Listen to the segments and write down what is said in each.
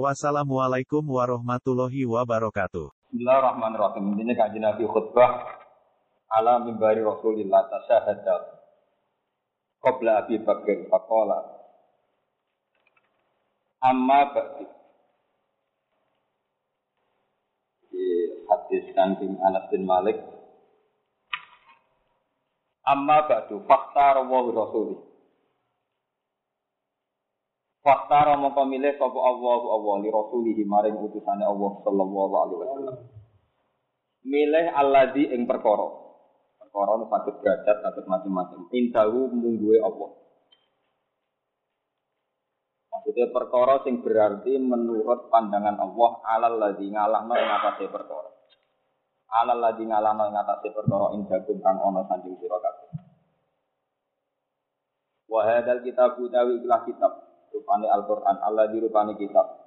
Wassalamualaikum warahmatullahi wabarakatuh. Bismillahirrahmanirrahim. Ini kaji Nabi khutbah ala mimbari Rasulillah tasyahada qabla Abi Bakr faqala amma ba'di di hadis kanting Anas bin Malik amma ba'du fakta wa rasulih Fakta mongko milih sapa Allah Allah li rasulihi maring utusane Allah sallallahu alaihi wasallam. Milih alladzi ing perkara. Perkara nu saged derajat saged macam-macam. Indahu mungguwe Allah. Maksudnya perkara sing berarti menurut pandangan Allah alal ladzi ngalahno ing atase perkara. Alal ladzi ngalahno ing atase perkara jagung kang ana sanding sira kabeh. Wa hadzal kitab utawi ikhlas kitab rupane Al-Qur'an Allah di rupane kitab.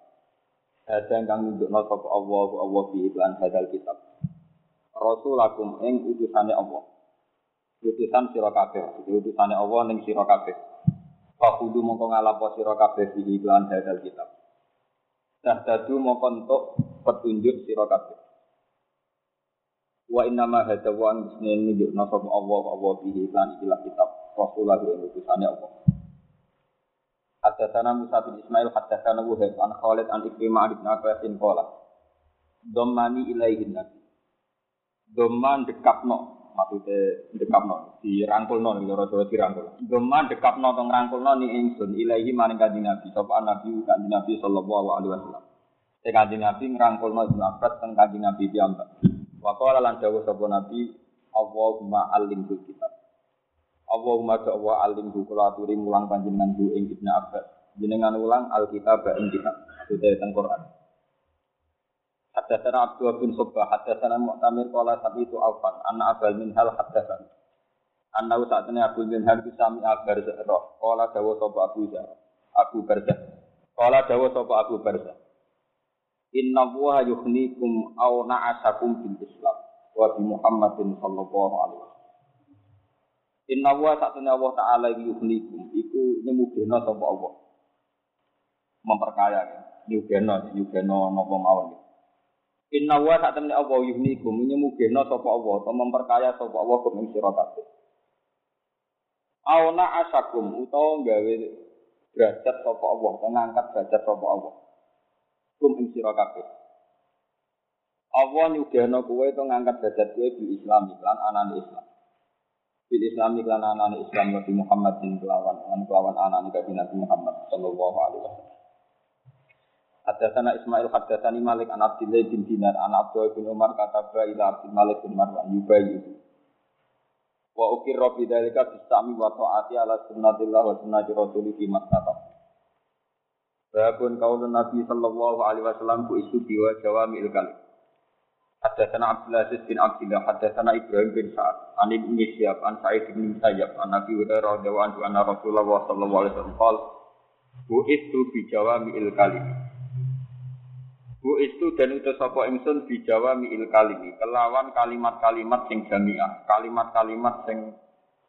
Ada kang nunjukno sapa Allah Allah bi iklan hadal kitab. Rasulakum ing utusane Allah. Utusan sira kabeh, utusane Allah ning sira. Fakudu mongko ngalapo sira kabeh iklan hadal kitab. Dah dadu mongko entuk petunjuk sira. Wa inna ma hadza wa an nunjukno sapa Allah Allah bi iklan ikilah kitab. Rasulahu ing utusane Allah. Haddatsana Musa bin Ismail haddatsana Wuhaib an Khalid an Ikrimah bin Abbas bin qala Dhammani ilaihin nabi. Dhamman dekapno maksudnya dekapno dirangkulno ning loro Jawa dirangkul Dhamman dekapno tong rangkulno ni ingsun ilaihi maring kanjeng Nabi sapa nabi kanjeng Nabi sallallahu alaihi wasallam. Te kanjeng Nabi ngrangkulno Ibnu Abbas teng kanjeng Nabi piyambak. Wa qala lan dawuh sapa Nabi Allahumma alimul kitab Allahumma Allah alim bu kula mulang panjenengan bu ing Ibnu Abbas. Jenengan ulang Alkitab ing kitab. Sudah teng Quran. Hadatsana Abdul bin Subah, hadatsana Mu'tamir qala sabi itu Aufan, anna Abal min hal hadatsana. Anna sa'atane Abu bin Hal bisami abar roh. Qala dawa sapa Abu Zar. Abu Barzah. Qala dawa sapa Abu Barzah. Inna wa yukhnikum aw na'asakum bil Islam wa bi Muhammadin sallallahu alaihi wasallam. Inna wa satuna Allah Ta'ala yuhlikum. Iku nyemugeno sapa Allah. Memperkaya ya. Nyugeno, nyugeno nopo mawon ya. Inna wa satuna Allah yuhlikum. Nyemugeno sapa Allah Atau memperkaya sapa Allah Kum ing sira kabeh. Auna asakum Utawa gawe derajat sapa Allah ngangkat derajat sapa Allah Kum ing sira kabeh. Allah nyugeno kowe Atau ngangkat derajat kowe Bil Islam Iklan anan Islam Bil Islami lan anak Islam Nabi Muhammad bin kelawan lan kelawan anak Nabi Nabi Muhammad sallallahu alaihi wasallam. Hadatsana Ismail hadatsani Malik an Abdullah bin Dinar an Abdullah bin Umar kata ila Abdul Malik bin Marwan yubayi. Wa ukir rabbi dalika bisami wa taati ala sunnatillah wa sunnati rasulih makkah. Babun kaulun Nabi sallallahu alaihi wasallam ku isu diwa jawami kalim. Haddatsana Abdul Aziz bin Abdullah, haddatsana Ibrahim bin Sa'ad, an Ibnu Syihab, an Sa'id bin Musayyab, an Nabi Hurairah radhiyallahu anhu anna Rasulullah sallallahu alaihi wasallam qala Bu'istu bi jawami'il kalim. Bu'istu dan utus sapa ingsun bi jawami'il kalim, kelawan kalimat-kalimat sing jamiah, kalimat-kalimat sing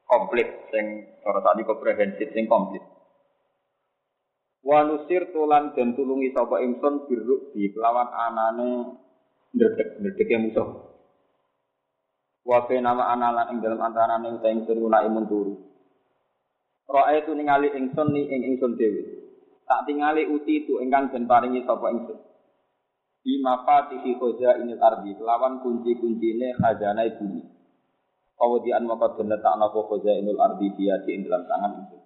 komplit, sing cara tadi komprehensif sing komplit. Wa nusir tulan dan tulungi sapa ingsun bi kelawan anane ndredeg ndredege musuh. Wa nama analan ing dalam antarane uta ingsun guna imun turu. Roa itu ningali ingsun ni ing ingsun dhewe. Tak tingali uti itu ingkang den paringi sapa ingsun. Di mafatihi khoza ini ardi kelawan kunci-kuncine khazanah bumi. Kawadian maka bener tak napa khoza inul ardi dia di dalam tangan ingsun.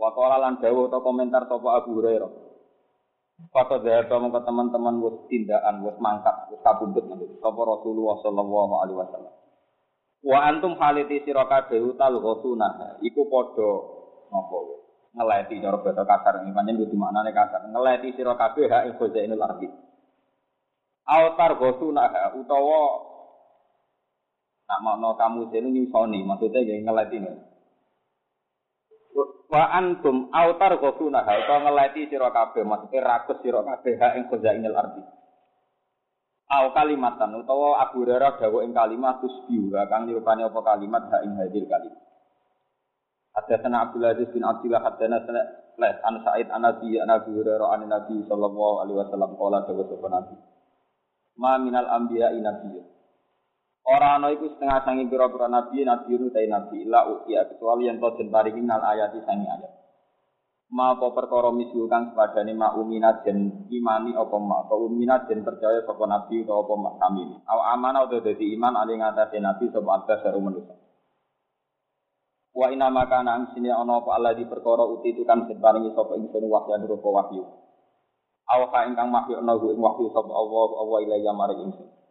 Wa qala lan dawuh atau komentar sapa Abu Hurairah. Kata dhahaba mongko teman-teman wis tindakan wis mangkat wis kabundut nanti sapa Rasulullah sallallahu alaihi wasallam. Wa antum haliti sira kabeh utal ghusuna iku padha napa ngeleti cara basa kasar ini pancen kudu maknane kasar ngeleti sira kabeh hak ing khuzainul ardi. Autar ghusuna utawa Nak mau kamu sini nyusoni, maksudnya gak ngeleti nih. Wa antum autar kofuna hal kau ngeleti siro kabe, maksudnya rakus siro kabe ha ing inil arti. Au kalimatan utawa Abu Hurairah dawuh ing kalimat tusbihu kang nirupane apa kalimat ha ing hadir kalimat. Hadatsana Abdul Aziz bin Abdullah hadatsana Les an Sa'id an Nabi an Abi Hurairah an Nabi sallallahu alaihi wasallam qala dawuh sapa Nabi. Ma minal anbiya nabiyyun. Ora ana iku setengah sangi pira-pira nabi nabi rutai nabi illa utia kecuali yang to den paringi nal ayati sangi ayat. Ma apa perkara misu kang sepadane ma umina den imani apa ma apa umina den percaya sapa nabi utawa apa ma kami. Aw amana utawa dadi iman ali ngatasé nabi sapa atas karo manusa. Wa inna maka nang sini ana apa Allah di perkara uti itu kan separingi sapa ingsun wahyu rupa wahyu. Awa ingkang mahyu ing wahyu sapa Allah Allah ilaiya maring ingsun.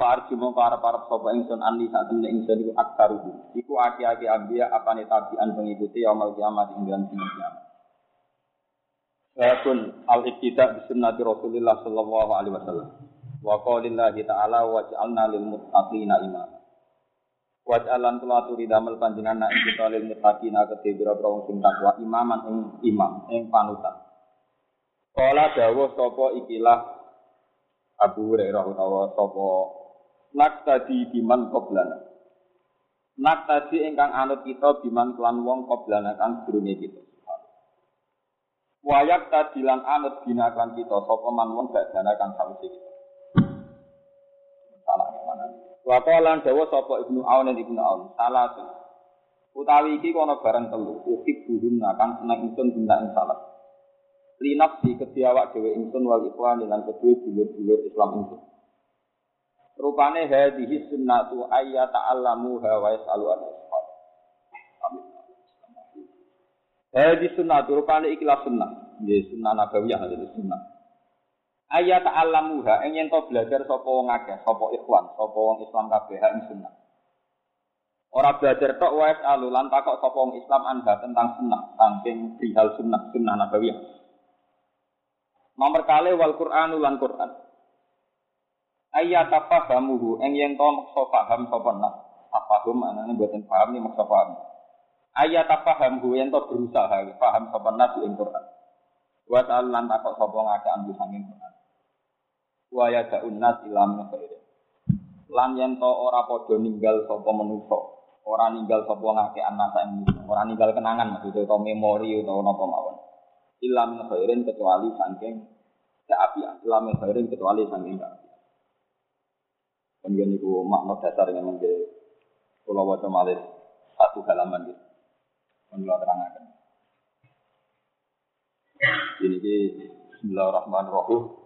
Fa'arju mongko arep-arep sapa ingsun anli sak temne ingsun iku aktaruhu. Iku aki-aki ambiya apane tabian pengikuti yaumul kiamat ing dalam dina kiamat. Walaupun al-ibtida bi Rasulillah sallallahu alaihi wasallam. Wa qaulillahi ta'ala waj'alna lil muttaqina imama. Waj'alan kula aturi damel panjenengan ing kita lil muttaqina kedhe pira-pira wong sing takwa imaman ing imam ing panutan. Kala dawuh sapa ikilah Abu Hurairah utawa sapa nak tadi biman qoblana. Nak tadi ingkang anut kita biman kelan wong qoblana kang durunge kita. Wayak tadi lan anut bina kan kita sapa man wong gak dana kang sawise kita. Salah mana? Wa lan dawa sapa Ibnu Aun Ibnu Aun. Salah Utawi iki kono barang telu, ukip buhun kang seneng ingsun benda ing salah. Linap di kediawak dhewe ingsun wal ikhwan lan kedue dulur-dulur Islam ingsun. Rupane hadhihi sunnatu ayya ta'allamu wa yasalu an Hadhi sunnatu rupane ikilah sunnah. Nggih sunnah nabawiyah hadhihi sunnah. Ayat ta'allamuha ing yen to belajar sapa wong akeh, sapa ikhwan, sapa wong Islam kabeh ing sunnah. Ora belajar tok wae alu lan takok sapa wong Islam anda tentang sunnah, saking perihal sunnah, sunnah nabawiyah. Nomor kali wal Qur'anu lan Qur'an. Ayat tafahamuhu ing yen to maksa paham sapa nas. Afahum anane mboten paham ni maksa paham. Ayat tafahamuhu yen to berusaha paham sapa nas ing Qur'an. Wa ta'ala lan takok sapa ngake ambil sanging Qur'an wa yada'un nas ila min Lan yen to ora padha ninggal sapa manusa, ora ninggal sapa ngake anak ing ora ninggal kenangan maksudnya to memori utawa napa mawon. Ila min khairin kecuali saking keapian, ila min khairin kecuali keapian. Kemudian itu makna dasar yang mungkin Pulau Waca Malih satu halaman gitu. Menurut terangkan. Ini Bismillahirrahmanirrahim.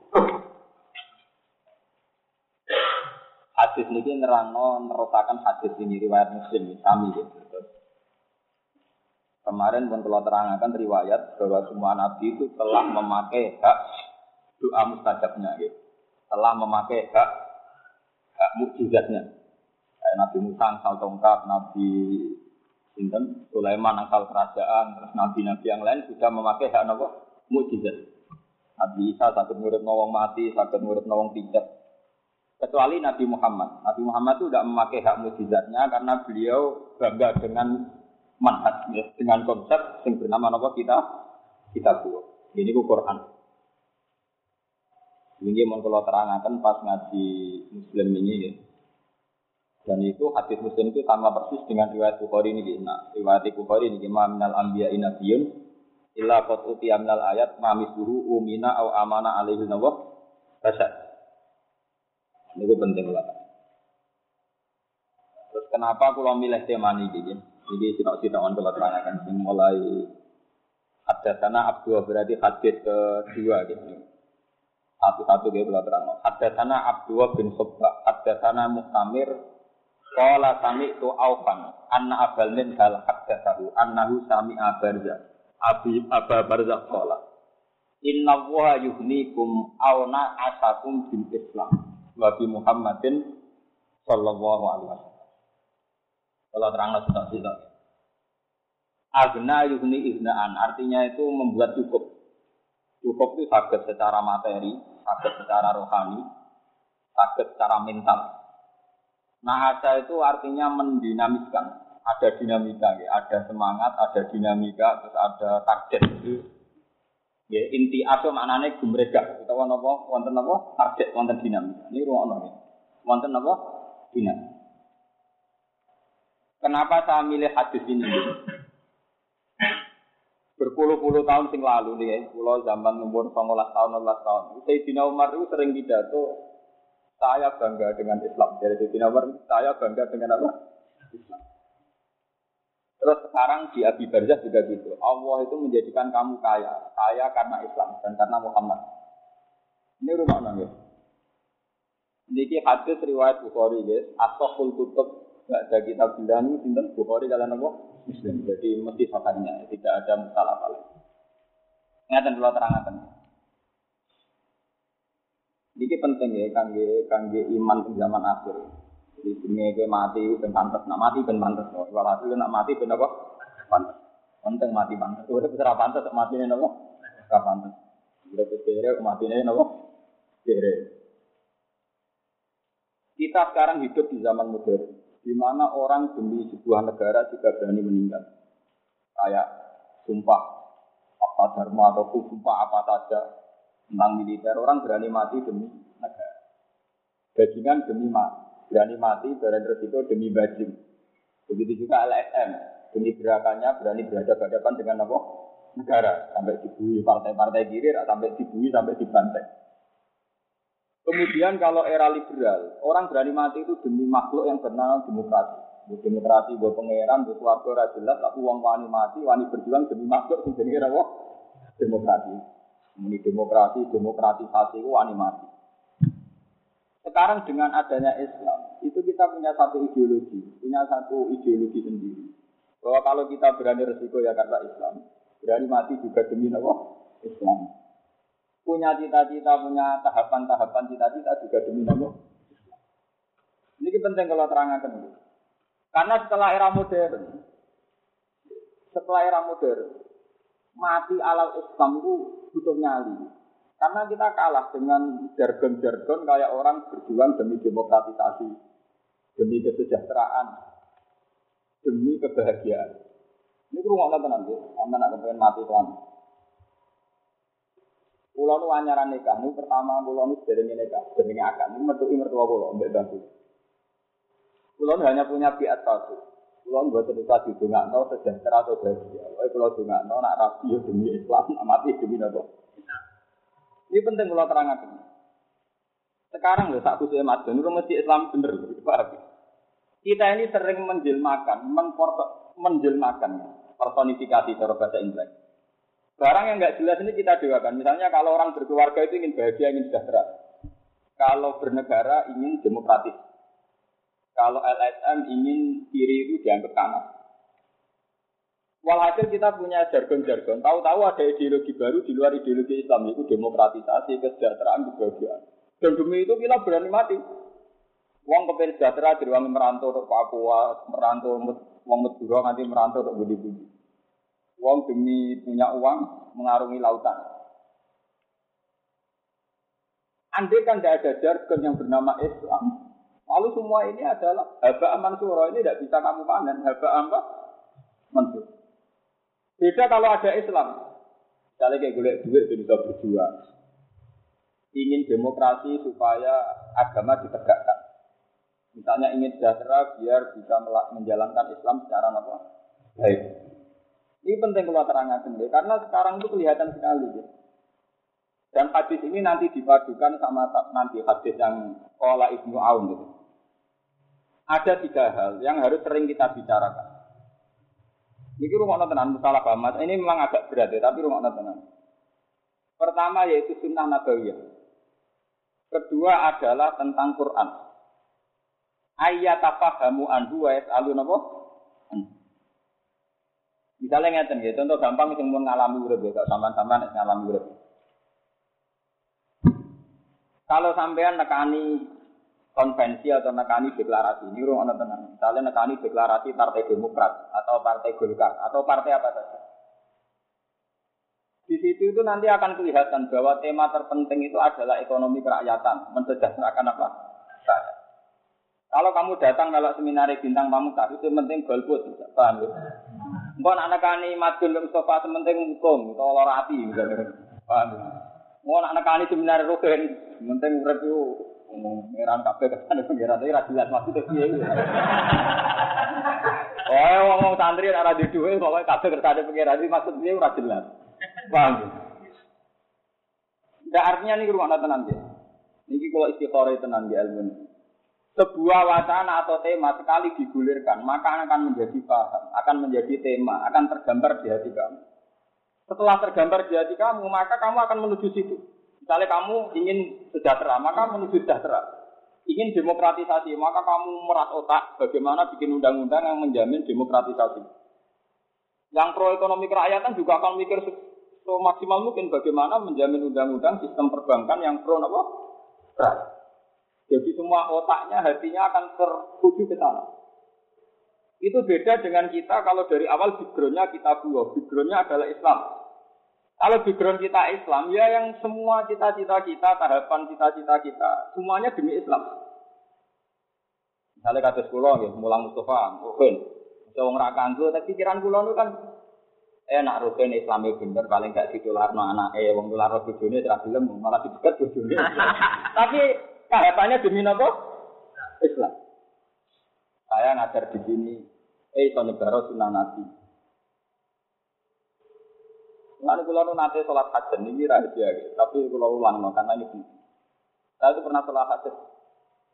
hadis niki nerangno nerusaken hadis ini riwayat Muslim kami gitu. Kemarin pun telah terangkan riwayat bahwa semua nabi itu telah memakai hak doa mustajabnya gitu. Telah memakai hak mukjizatnya. Kayak Nabi Musa asal tongkat, Nabi Sinten, Sulaiman asal kerajaan, terus nabi-nabi yang lain sudah memakai hak apa? Mukjizat. Nabi Isa sakit murid nawang mati, sakit murid nawang pijat, kecuali Nabi Muhammad. Nabi Muhammad itu tidak memakai hak mujizatnya karena beliau bangga dengan manhaj, ya, dengan konsep yang bernama apa kita kita buat. Ini Quran. Ini mau kalau terangkan pas ngaji Muslim ini ya. Dan itu hadis Muslim itu sama persis dengan riwayat Bukhari ini. Nah, riwayat Bukhari ini ma minal anbiya inabiyun illa qad utiya minal ayat ma misluhu umina au amana alaihi nawab rasyad. Ini penting lah. Terus kenapa kalau milih tema ini? Jadi, ini tidak on kalau terangkan. Mulai ada sana Abdul berarti hadis kedua gitu. Satu-satu dia belum terang. Ada sana Abdul bin Subba, ada sana Muktamir, Kala sami itu aufan, anna abal min hal haddatsahu annahu sami abarza. Abi Aba Barzah kala. Inna wa yuhnikum awna asakum bil Islam. Nabi Muhammadin sallallahu alaihi wasallam. Kalau terang sudah tidak. Agna yuhni iznaan artinya itu membuat cukup. Cukup itu sakit secara materi, sakit secara rohani, sakit secara mental. Nahasa itu artinya mendinamiskan. Ada dinamika, ya. ada semangat, ada dinamika, terus ada target. Ya, inti aso maknanya gumrega. Kita apa? Wonten apa? Target, wonten dinamika. Ini ruang ya. Wonten apa? Dinamika. Kenapa saya milih hadis ini? Berpuluh-puluh tahun sing lalu nih, ya, pulau zaman umur 19 tahun, 16 tahun. Sayyidina Umar itu sering pidato saya bangga dengan Islam. Jadi Sayyidina Umar, saya bangga dengan apa? Islam. Terus sekarang di Abi Barzah juga gitu. Allah itu menjadikan kamu kaya. Kaya karena Islam dan karena Muhammad. Ini rumah nangis. Ini hadis riwayat Bukhari guys. Asoful kutub nggak ada kitab bilani sinten Bukhari kalian apa? Muslim. Jadi mesti sahihnya, tidak ada apa lagi. Ingatan dulu terangkan. Ini penting ya, kangge kangge iman di zaman akhir. Jadi dunia ke mati ben pantas, nak mati ben pantas. Walhasil nak mati ben apa? Pantas. Penting mati pantas. Udah bisa pantas, mati nih apa? Gak pantas. Udah kere, mati nih apa? Kere. Kita sekarang hidup di zaman modern, di mana orang demi sebuah negara juga berani meninggal. Kayak sumpah apa dharma atau sumpah apa saja tentang militer. Orang berani mati demi negara. Bajingan demi mati. Berani mati, berani resiko demi bajing. Begitu juga LSM. Demi gerakannya berani berhadapan-hadapan dengan apa? Negara. Sampai dibui partai-partai kiri, sampai dibui, sampai dibantai. Kemudian kalau era liberal, orang berani mati itu demi makhluk yang bernama demokrasi. Demokrasi buat pangeran, buat warga jelas, tapi uang wani mati, wani berjuang demi makhluk yang jenis apa? Demokrasi. Ini demokrasi, demokratisasi itu animasi. Sekarang dengan adanya Islam, itu kita punya satu ideologi, punya satu ideologi sendiri. Bahwa kalau kita berani resiko ya karena Islam, berani mati juga demi apa? Islam. Punya cita-cita, punya tahapan-tahapan cita-cita juga demi apa? Ini penting kalau terangkan. Karena setelah era modern, setelah era modern, mati alal Islam itu butuh nyali. Karena kita kalah dengan jargon-jargon kayak orang berjuang demi demokratisasi, demi kesejahteraan, demi kebahagiaan. Ini kurang tenang ya, sama nak kepengen mati tuan. Pulau nu anyaran nikah, nu pertama pulau nu sedering nikah, sedering akan, ini mertua mertua pulau, mbak bantu. Pulau hanya punya biat satu, Kulo buat cerita di dunga no sejahtera atau bahagia. Wah kulo dunga no nak rapi ya demi Islam, mati demi apa? Ini penting kalau terangkan. Sekarang loh saat usia madun itu mesti Islam bener, paham? Kita ini sering menjelmakan, menjelmakan personifikasi cara bahasa Inggris. Barang yang nggak jelas ini kita doakan. Misalnya kalau orang berkeluarga itu ingin bahagia, ingin sejahtera. Kalau bernegara ingin demokratis. Kalau LSM ingin kiri itu dianggap kanan. Walhasil kita punya jargon-jargon. Tahu-tahu ada ideologi baru di luar ideologi Islam itu demokratisasi, kesejahteraan, kebahagiaan. Dan demi itu kita berani mati. Uang kepen sejahtera dari uang merantau ke Papua, merantau uang Madura nanti merantau ke budi-budi. Uang demi punya uang mengarungi lautan. Andai kan tidak ada jargon yang bernama Islam, Lalu semua ini adalah haba mansura ini tidak bisa kamu panen. Haba apa? Mansur. Beda kalau ada Islam. Misalnya kayak gue duit bisa berjuang. Ingin demokrasi supaya agama ditegakkan. Misalnya ingin sejahtera biar bisa menjalankan Islam secara apa? Baik. Ini penting kalau terangkan sendiri karena sekarang itu kelihatan sekali. Ya. Dan hadis ini nanti dipadukan sama nanti hadis yang Kola Ibnu Aun gitu. Ada tiga hal yang harus sering kita bicarakan. Ini rumah tenan salah paham. Ini memang agak berat ya, tapi rumah tenan. Pertama yaitu sunnah nabawiyah. Kedua adalah tentang Quran. Ayat apa kamu anhu wa yas'alun apa? Misalnya ngeten gitu, contoh gampang sing mun ngalami urip ya, sampean-sampean ngalami urip. Kalau sampean nekani konvensi atau nekani deklarasi, ini rumah tenang. Misalnya nekani deklarasi Partai Demokrat atau Partai Golkar atau partai apa saja. Di situ itu nanti akan kelihatan bahwa tema terpenting itu adalah ekonomi kerakyatan, mensejahterakan apa? Rakyat. Kalau kamu datang kalau seminar bintang pamungkas itu penting golput, paham ya? Mbok anak kani madun Mustafa sementing hukum atau lara ati misalnya. Paham ya? Mau anak kani seminar rugen, penting urip itu ngomong ngeran kabeh kesane pengiran tapi ra jelas maksudnya piye. Oh, ngomong santri ora di duwe pokoke kabeh kersane pengiran iki maksud piye ora jelas. Paham ya? Ndak artinya nih rumah tenan ya. Niki kalau istiqoroh tenan di ilmu sebuah wacana atau tema sekali digulirkan, maka akan menjadi paham, akan menjadi tema, akan tergambar di hati kamu. Setelah tergambar di hati kamu, maka kamu akan menuju situ. Misalnya kamu ingin sejahtera, maka menuju sejahtera. Ingin demokratisasi, maka kamu merat otak bagaimana bikin undang-undang yang menjamin demokratisasi. Yang pro ekonomi kerakyatan juga akan mikir maksimal mungkin bagaimana menjamin undang-undang sistem perbankan yang pro apa? Rakyat. Jadi semua otaknya, hatinya akan tertuju ke sana. Itu beda dengan kita kalau dari awal backgroundnya kita buah. Backgroundnya adalah Islam. Kalau background kita Islam, ya yang semua cita-cita kita, tahapan cita-cita kita, semuanya demi Islam. Misalnya kata sekolah, ya, mulang Mustafa, Rukin. Saya orang kanggo, tapi pikiran kula itu kan enak Rukin Islamnya bener, paling gak ditular no anak, eh, wong tular bojone, terakhir malah didekat bojone. tapi Tahapannya demi apa? Islam. Saya ngajar di sini, eh iso negara sunnah nabi. Lalu kalau nanti sholat hajat ini rahasia, tapi kalau ulang karena ini penting. Saya itu pernah sholat hajat.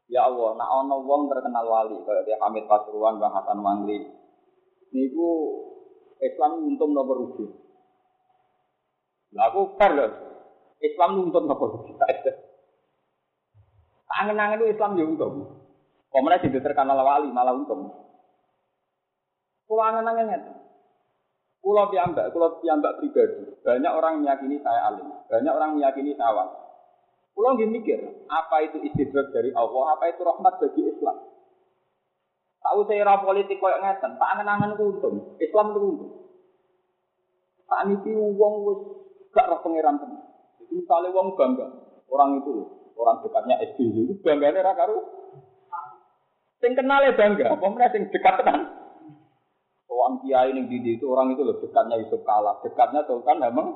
Ya Allah, nak ono wong terkenal wali, kayak dia Hamid Pasuruan, Bang Hasan Mangli. Niku Islam untung nomor rugi. Lah aku. Islam untung nomor rugi. Angen-angen itu Islam ya untung. Kemudian jadi terkenal wali malah untung. Kulo angen-angen itu. Kulo piambak, kulo piambak pribadi. Banyak orang meyakini saya alim, banyak orang meyakini saya wali. Kulo nggih mikir, apa itu istidrak dari Allah, apa itu rahmat bagi Islam. Tahu saya era politik koyo ngeten, tak angen-angen itu untung. Islam itu untung. Tak niki wis gak roh pangeran tenan. Misalnya wong bangga, orang itu loh orang dekatnya SBY itu bangganya ra sing kenal ya bangga apa meneh sing dekat tenan? Soal kiai ning didi itu orang itu loh dekatnya Yusuf Kala. Dekatnya Sultan Hameng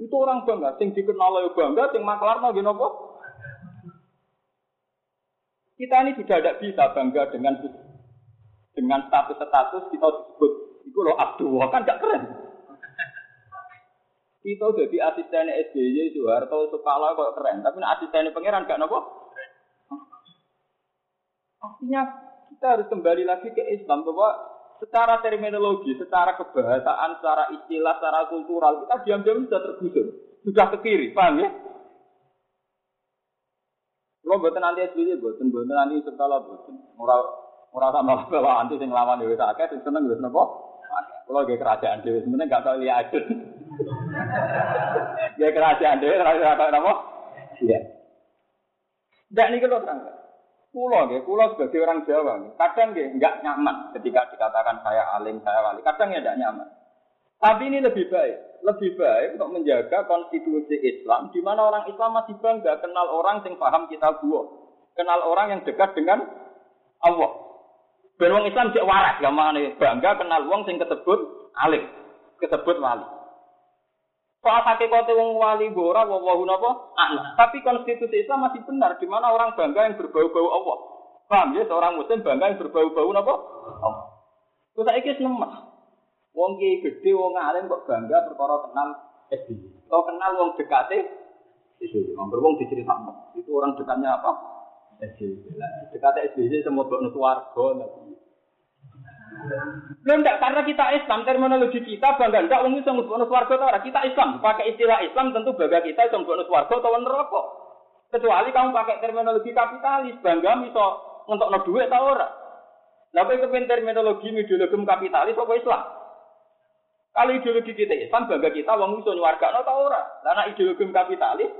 itu orang bangga. Sing dikenal ya bangga sing maklarno nggih napa? Kita ini juga tidak bisa bangga dengan dengan status-status kita disebut itu loh Abdullah kan gak keren kita jadi asisten SBY Soeharto Soekalo kok keren, tapi asisten pangeran gak nopo. Artinya kita harus kembali lagi ke Islam bahwa secara terminologi, secara kebahasaan, secara istilah, secara kultural kita diam-diam sudah tergusur, sudah ke kiri, paham ya? Lo buatan nanti SBY, buatan buatan nanti Soekalo, buatan murah murah sama bawa anti sing lawan dewi sakit, seneng wis nopo. Kalau gak kerajaan dewi sebenarnya gak tahu lihat Ya kerajaan dia kerajaan apa? Iya. Tidak nih kalau terang. Pulau ya, pulau sebagai orang Jawa, kadang ya nggak nyaman ketika dikatakan saya alim, saya wali. Kadang ya tidak nyaman. Tapi ini lebih baik, lebih baik untuk menjaga konstitusi Islam, di mana orang Islam masih bangga kenal orang yang paham kita buah, kenal orang yang dekat dengan Allah. Ben Islam cek waras, gak mana bangga kenal wong sing ketebut alim, ketebut wali. Soal kote wong wali gora wawahu napa? Anak. Tapi konstitusi Islam masih benar di mana orang bangga yang berbau-bau Allah. Paham ya seorang muslim bangga yang berbau-bau napa? Allah. Terus saiki nemes. Wong ki gede wong alim kok bangga perkara kenal SBY. Atau kenal wong dekate SBY. Wong wong diceritakno. Itu orang dekatnya apa? SBY. Dekate SBY semua bok warga Belum enggak karena kita Islam terminologi kita bangga enggak wong iso mlebu swarga ta kita Islam pakai istilah Islam tentu bangga kita iso mlebu swarga atau neraka. Kecuali kamu pakai terminologi kapitalis bangga iso ngetokno duit ta ora? Lah kowe kepen terminologi ideologi kapitalis apa Islam? Kalau ideologi kita Islam bangga kita wong iso nyuwargakno ta ora? Lah ideologi kapitalis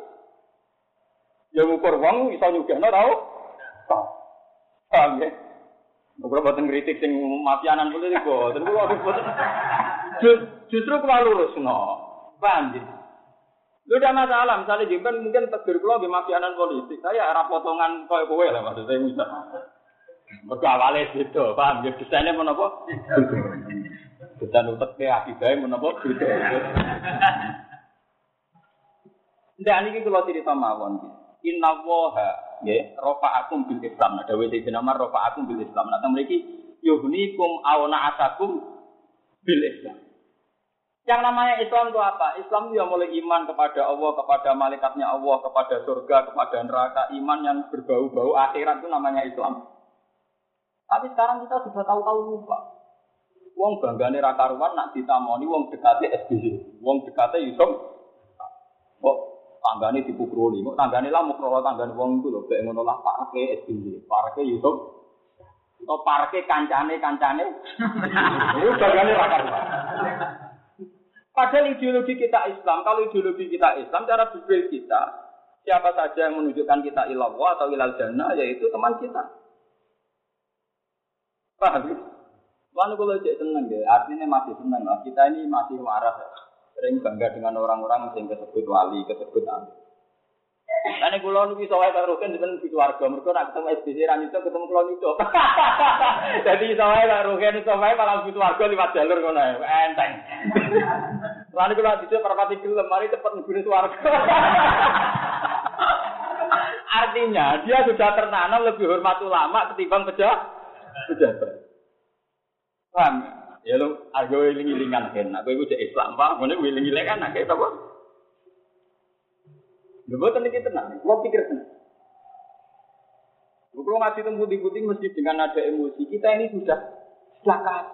ya ngukur wong iso nyugihno ta ora Paham ya? Kalau buatan kritik sing mafianan boten kula boten. Justru kula lurus no. Paham Lu udah masalah, misalnya jemben mungkin tegur kula di mafianan politik. Saya arah potongan koyo kowe lah maksud saya bisa. Mergo awale beda, paham ya desainnya menapa? Desain utek ke akibae menapa beda. Ndak niki kula cerita mawon. Inna waha nggih rafa'akum bil Islam. Ada wis dinamar rafa'akum bil Islam. Nah mriki yuhnikum auna asakum bil Islam. Yang namanya Islam itu apa? Islam itu yang mulai iman kepada Allah, kepada malaikatnya Allah, kepada surga, kepada neraka. Iman yang berbau-bau akhirat itu namanya Islam. Tapi sekarang kita sudah tahu-tahu lupa. Wong banggane raka ruan nak ditamoni wong dekate SBY. Wong dekate Yusuf. Kok tanggane dipukruli. Kok tanggane lah mukro tanggane wong itu lho. Kayak ngono lah parke SBY. Parke Yusuf. Atau parke kancane-kancane. Itu banggane raka ruan. Padahal ideologi kita Islam, kalau ideologi kita Islam, cara berpikir kita, siapa saja yang menunjukkan kita ilallah atau ilal jannah, yaitu teman kita. Paham ya? Lalu kalau cek seneng ya, artinya masih seneng lah. Kita ini masih waras ya. Sering bangga dengan orang-orang yang kesebut wali, kesebut amin. Karena kulo nu bisa wae karo Rukin di keluarga. Mereka nak ketemu SBC ra itu ketemu kulo itu. Jadi bisa wae karo Rukin iso wae malah di keluarga lewat jalur ngono ae. Enteng. Lalu kulo dicek perpati gelem mari cepet nggone swarga. Artinya dia sudah tertanam lebih hormat ulama ketimbang pejabat. Pejabat. Paham? Ya lu agak wiling-wilingan kan. Aku itu Islam, Pak. Mana wiling-wilingan nak kayak apa? Lha boten iki tenang, kula pikir tenang. Kalau ngaji temu putih mesti dengan ada emosi. Kita ini sudah sudah.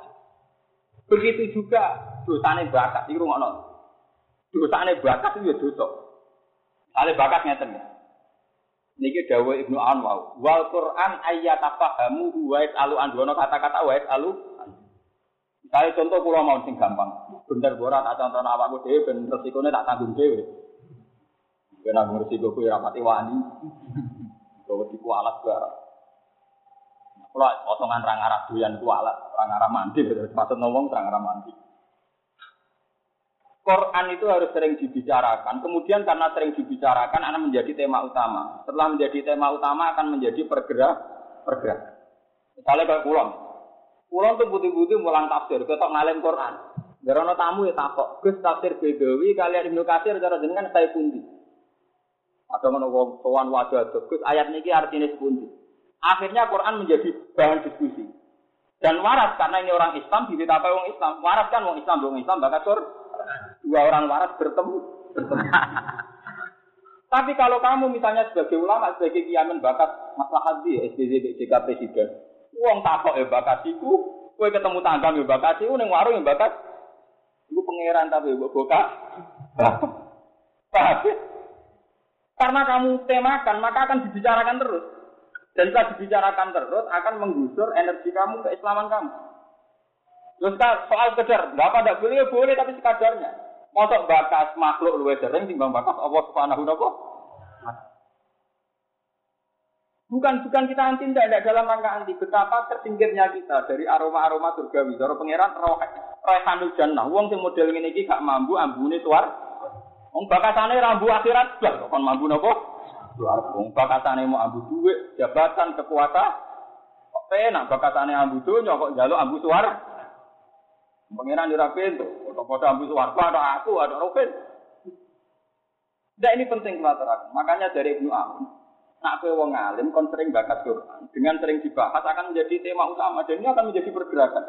Begitu juga dosane bakat iki ngono. Dosane bakat itu ya dosa. Ale bakat ngeten ya. Niki dawuh Ibnu Anwar, wal Quran ayyatafahamu wa alu andono kata-kata wa alu. Misalnya contoh kula mau sing gampang. Bener ora tak contoh awakku dhewe ben resikone tak tanggung dhewe. Kena ngerti gue kue rapati wani. Gue di kualat barang. Kalau potongan rang arah doyan kualat, rang arah mandi, maksud ngomong arah mandi. Quran itu harus sering dibicarakan. Kemudian karena sering dibicarakan, akan menjadi tema utama. Setelah menjadi tema utama, akan menjadi pergerak, pergerak. Misalnya kayak pulang. Pulang tuh putih-putih mulang tafsir, ketok ngalim Quran. Garono tamu ya takok. Gus tafsir Bedawi, kalian Ibnu Katsir cara jenengan saya pundi. Ada ngono wong sowan wajah Gus ayat niki artinya sepundi. Akhirnya Quran menjadi bahan diskusi. Dan waras karena ini orang Islam apa wong Islam. Waras kan wong Islam, wong Islam bakat sur. Dua orang waras bertemu, bertemu. Tapi kalau kamu misalnya sebagai ulama, sebagai kiamen bakat masalah di SDZ, BJK Presiden, uang takok ya bakat iku, kue ketemu tangga ya bakat iku, neng warung ya bakat, iku pangeran tapi boka. Paham? Karena kamu temakan, maka akan dibicarakan terus. Dan setelah dibicarakan terus, akan menggusur energi kamu, keislaman kamu. Terus soal sekedar, nggak apa tidak boleh, boleh, tapi sekadarnya. Mosok bakas makhluk luwe sering timbang bakas Allah Subhanahu wa Bukan bukan kita anti tidak, dalam rangka anti. Betapa tersingkirnya kita dari aroma-aroma surgawi. Dari pangeran roh sandul jannah. Uang sing model ini gak mampu ambune suar Wong bakatane rambu akhirat blas kon mampu napa? Wong bakatane mau ambu duit, jabatan, kekuatan. Kok penak bakatane ambu donya kok njaluk ambu suar. Pengiran ora pintu, foto-foto ambu suar ada aku, ada Rufin. Nah ini penting kalau Makanya dari Ibnu Amun, nak kowe wong alim kon sering bakat Quran, dengan sering dibahas akan menjadi tema utama dan ini akan menjadi pergerakan.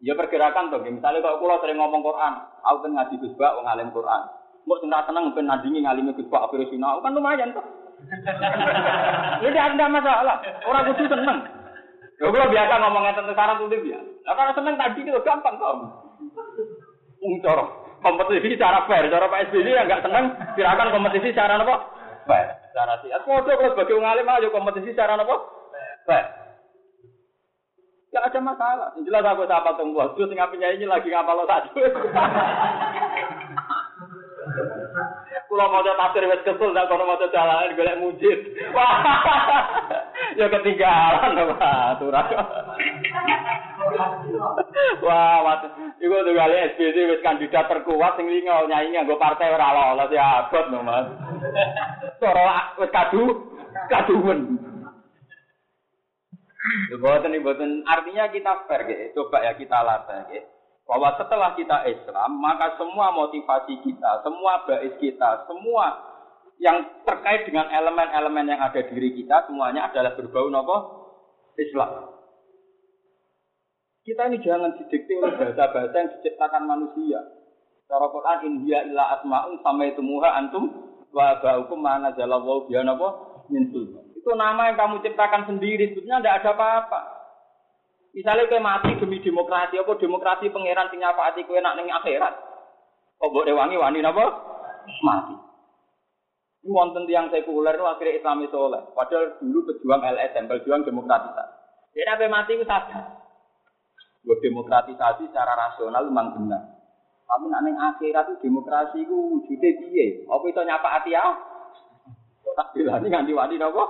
Ya pergerakan tuh, misalnya kalau kulo sering ngomong Quran, aku kan ngaji Gus Bak, ngalim Quran. Mau senang seneng ben nandingi ngalimi Gus Bak sinau kan lumayan tuh. Jadi ada masalah, orang kudu seneng. Ya kulo biasa ngomongnya tentang sarang tuh dia. Nah kalau seneng tadi itu gampang kok. Ungcor kompetisi cara fair, cara Pak SBY yang nggak seneng, silakan kompetisi cara apa? Fair. Cara sih. Aku mau kalau sebagai ngalim ayo kompetisi cara apa? Fair. Gak ada masalah. Yang jelas aku apa tunggu. Terus nggak punya ini lagi ngapal lo satu. Kulo mau tafsir wes kesel dak kono maca jalanan golek mujid. Wah. ya ketinggalan Pak aturan. Wah, wat. Iku tuh kali SBC wis kandidat terkuat sing lingo nyanyi nggo partai ora lolos ya abot no Mas. Cara wis kadu kaduwen. Boten boten artinya kita fair gitu. Coba ya kita latih gitu. Bahwa setelah kita Islam, maka semua motivasi kita, semua bais kita, semua yang terkait dengan elemen-elemen yang ada di diri kita semuanya adalah berbau nopo Islam. Kita ini jangan didikte oleh bahasa-bahasa yang diciptakan manusia. Cara Quran in hiya illa asma'un samaitumuha antum wa ba'ukum mana jalallahu biya napa Itu nama yang kamu ciptakan sendiri, sebetulnya tidak ada apa-apa. Misalnya kayak mati demi demokrasi, apa demokrasi pangeran sing hati kowe nak ning akhirat. Oh, mbok wangi wani napa? Mati. Ini wonten tiang sekuler itu akhirnya Islam itu oleh. Padahal dulu pejuang LSM, pejuang demokratisasi. Dia nabi mati itu sadar. Buat demokratisasi secara rasional memang benar. Tapi nanti akhirat itu demokrasi itu wujudnya dia. Apa itu nyapa hati ya? Tak bilang nganti wani nopo.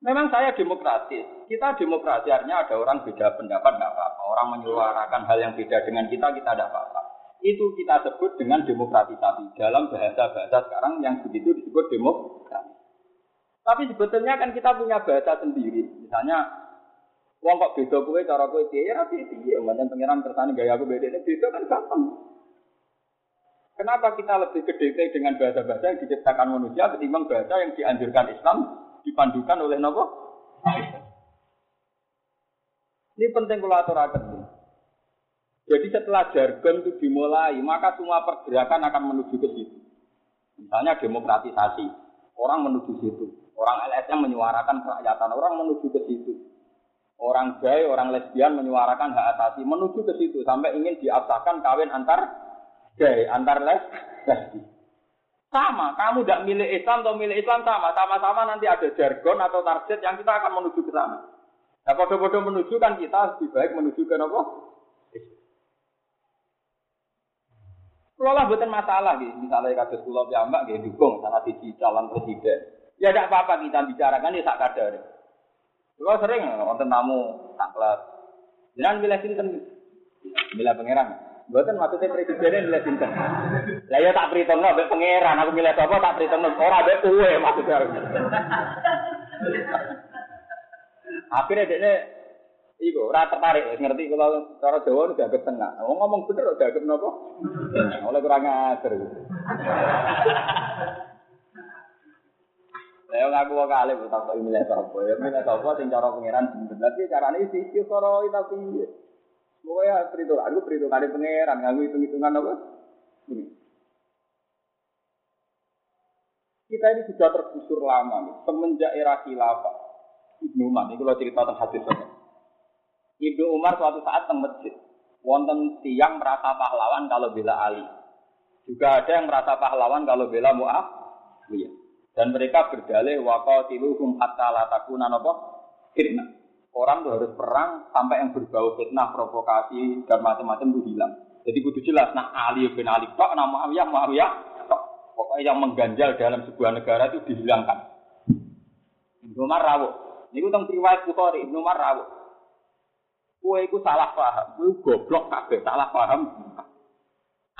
Memang saya demokratis. Kita demokrasi artinya ada orang beda pendapat tidak apa-apa. Orang menyuarakan hal yang beda dengan kita kita tidak apa-apa. Itu kita sebut dengan demokratisasi dalam bahasa-bahasa sekarang yang begitu disebut demokrasi. Tapi sebetulnya kan kita punya bahasa sendiri. Misalnya, wong kok beda kowe cara kowe piye ya piye piye, macam pangeran kersane gaya aku beda ini beda kan gampang. Kenapa kita lebih gede dengan bahasa-bahasa yang diciptakan manusia ketimbang bahasa yang dianjurkan Islam dipandukan oleh nopo? Ini penting kalau aturakan. Jadi setelah jargon itu dimulai, maka semua pergerakan akan menuju ke situ. Misalnya demokratisasi, orang menuju situ. Orang LSM menyuarakan kerakyatan, orang menuju ke situ. Orang gay, orang lesbian menyuarakan hak asasi, menuju ke situ sampai ingin diabsahkan kawin antar gay, antar les, lesbi. Sama, kamu tidak milih Islam atau milih Islam sama, sama-sama nanti ada jargon atau target yang kita akan menuju ke sana. Nah, bodoh-bodoh menuju kan kita lebih baik menuju ke apa? Kalau lah bukan masalah gitu, misalnya kasus pulau piyambak gitu dukung sana di calon presiden. Ya tidak apa-apa kita bicarakan ya tak kadar. Kalau sering nonton tamu tak kelas. Jangan milih sinten. Milih pangeran. Bukan maksudnya presidennya milih sinten. Lah ya tak perhitung mbek pangeran. Aku milih apa tak perhitung ora mbek kowe maksudnya. Akhirnya dia Iku ora tertarik ngerti kalau cara Jawa udah agak tengah. Wong ngomong bener udah agak nopo? Oleh kurang ajar. Saya ngaku kok kali bu tak milih sapa. Ya milih sapa sing cara pangeran bener. Tapi carane sih yo cara tapi Pokoknya perhitungan, aku perhitungan pangeran, ngaku hitung-hitungan apa? Kita ini sudah tergusur lama nih, semenjak era khilafah. Ibnu Umar, ini kalau cerita tentang hadis ini. Ibnu Umar suatu saat teng masjid, wonten tiang merasa pahlawan kalau bela Ali. Juga ada yang merasa pahlawan kalau bela Mu'awiyah. Dan mereka berdalih waqatiluhum hatta la takuna napa fitnah. Orang tuh harus perang sampai yang berbau fitnah, provokasi dan macam-macam itu hilang. Jadi kudu jelas nah Ali bin Ali tok nama Muawiyah Muawiyah tok. Pokoknya yang mengganjal dalam sebuah negara itu dihilangkan. Umar rawuh. Niku teng riwayat Bukhari, Umar rawuh. Kue iku salah paham, kue goblok kabeh, salah paham.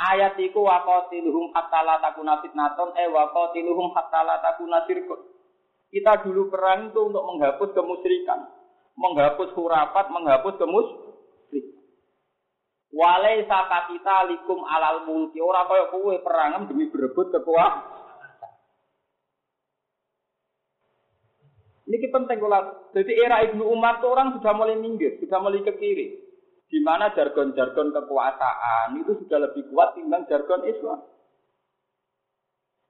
Ayat iku waqatiluhum hatta la takuna fitnaton eh waqatiluhum hatta la takuna sirkun. Kita dulu perang itu untuk menghapus kemusyrikan, menghapus hurafat, menghapus kemusyrikan. Walai saka kita likum alal mulki ora kaya kowe perangan demi berebut kekuasaan. Ini penting kalau jadi era Ibnu Umar itu orang sudah mulai minggir, sudah mulai ke kiri di mana jargon-jargon kekuasaan itu sudah lebih kuat timbang jargon Islam.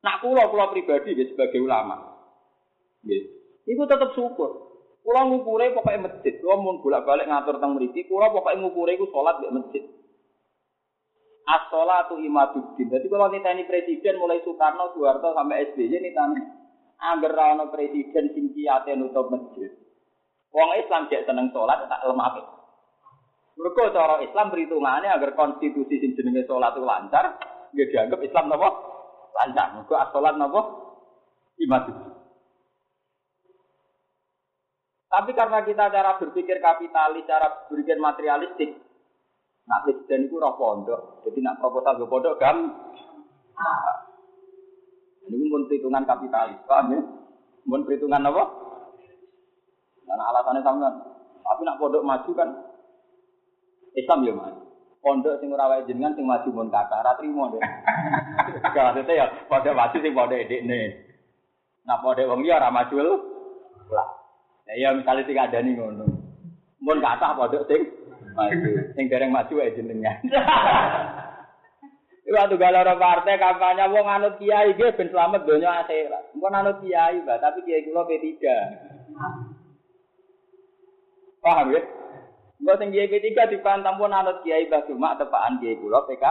Nak kulo kulo pribadi ya sebagai ulama, ya, itu tetap syukur. Kulo ngukure pokoknya masjid, kulo mau bolak balik ngatur tentang meriki, kulo pokoknya ngukure itu sholat di masjid. As-sholatu imaduddin. Jadi kalau ini presiden mulai Soekarno, Soeharto sampai SBY nitani. Angger ana presiden sing kiyate nutup masjid. Wong Islam cek seneng sholat tak lemah mereka cara Islam perhitungannya agar konstitusi sing jenenge sholat itu lancar, dia dianggap Islam nopo lancar. Mereka as-sholat nopo iman Tapi karena kita cara berpikir kapitalis, cara berpikir materialistik, nak presiden itu roh pondok, jadi nak proposal ke pondok gam. Ini pun perhitungan kapitalis, paham ya? Mun perhitungan apa? Karena alasannya sama. Tapi nak pondok maju kan Islam ya maju. Pondok sing ora wae jenengan sing maju mun kata ora trimo. Gak maksudnya ya pondok maju sing pondok edekne. Nah pondok wong liya ora maju. Lah. Ya ya misalnya sing adani ngono. Mun kata pondok sing maju. Sing dereng maju wae jenengan. Waktu galau partai kampanye wong anut kiai ge ben selamat donya akhirat. Engko anut kiai, Mbak, tapi kiai kula P3. Paham ya? Engko sing kiai P3 dipantang pun anut kiai Mbah Cuma tepaan kiai kula PK.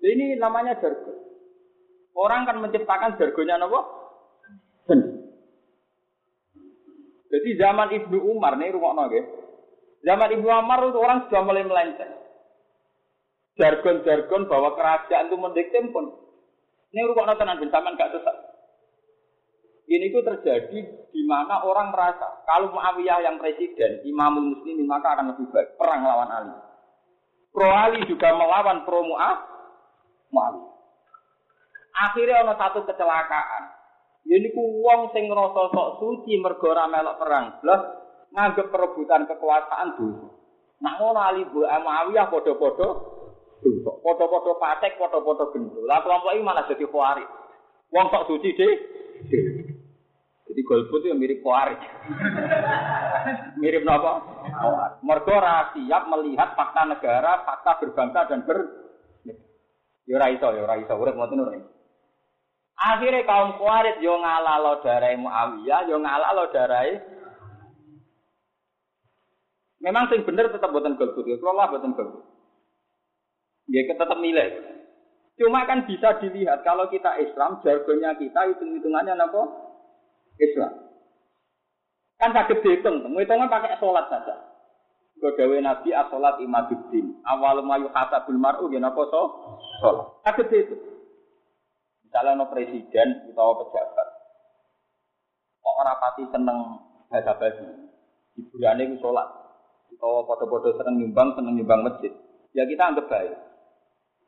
Ini namanya jargon. Orang kan menciptakan jargonnya napa? Sendiri. Jadi zaman Ibnu Umar nih rungokno nggih. Zaman Ibnu Umar itu orang sudah mulai melenceng jargon-jargon bahwa kerajaan itu mendikte pun. Ini rukuk tenan ben sampean gak sesat. Ini itu terjadi di mana orang merasa kalau Muawiyah yang presiden, Imamul Muslimin maka akan lebih baik perang lawan Ali. Pro Ali juga melawan pro Mu'ah, Muawiyah. Akhirnya ada satu kecelakaan. Ini ku wong sing ngrasa sok suci mergo ora melok perang, blas nganggep perebutan kekuasaan dulu. Nah ngono Ali Muawiyah padha-padha dosa. Foto-foto patek, foto-foto gendul. Lah kelompok ini malah jadi kuari. Wong sok suci deh. Golput itu mirip kuari. mirip apa? Mergo siap melihat fakta negara, fakta berbangsa dan ber Yo ora iso, yo ora iso, urip ngoten ora Akhirnya kaum Khawarij yo ngalah lo darai Muawiyah, yo ngalah lo darai Memang sing bener tetap buatan golput, ya. Kalau lah buatan golput. Ya tetap nilai. Cuma kan bisa dilihat kalau kita Islam, jargonnya kita hitung-hitungannya apa? Islam. Kan sakit dihitung, hitungnya pakai sholat saja. Godawe Nabi as-sholat imaduddin. Awal mayu hasabul mar'u gina apa so? Sholat. Sakit dihitung. Misalnya no presiden atau pejabat. Kok orang pati seneng bahasa basi. Hiburannya itu sholat. Atau foto-foto seneng nyumbang, seneng nyumbang masjid. Ya kita anggap baik.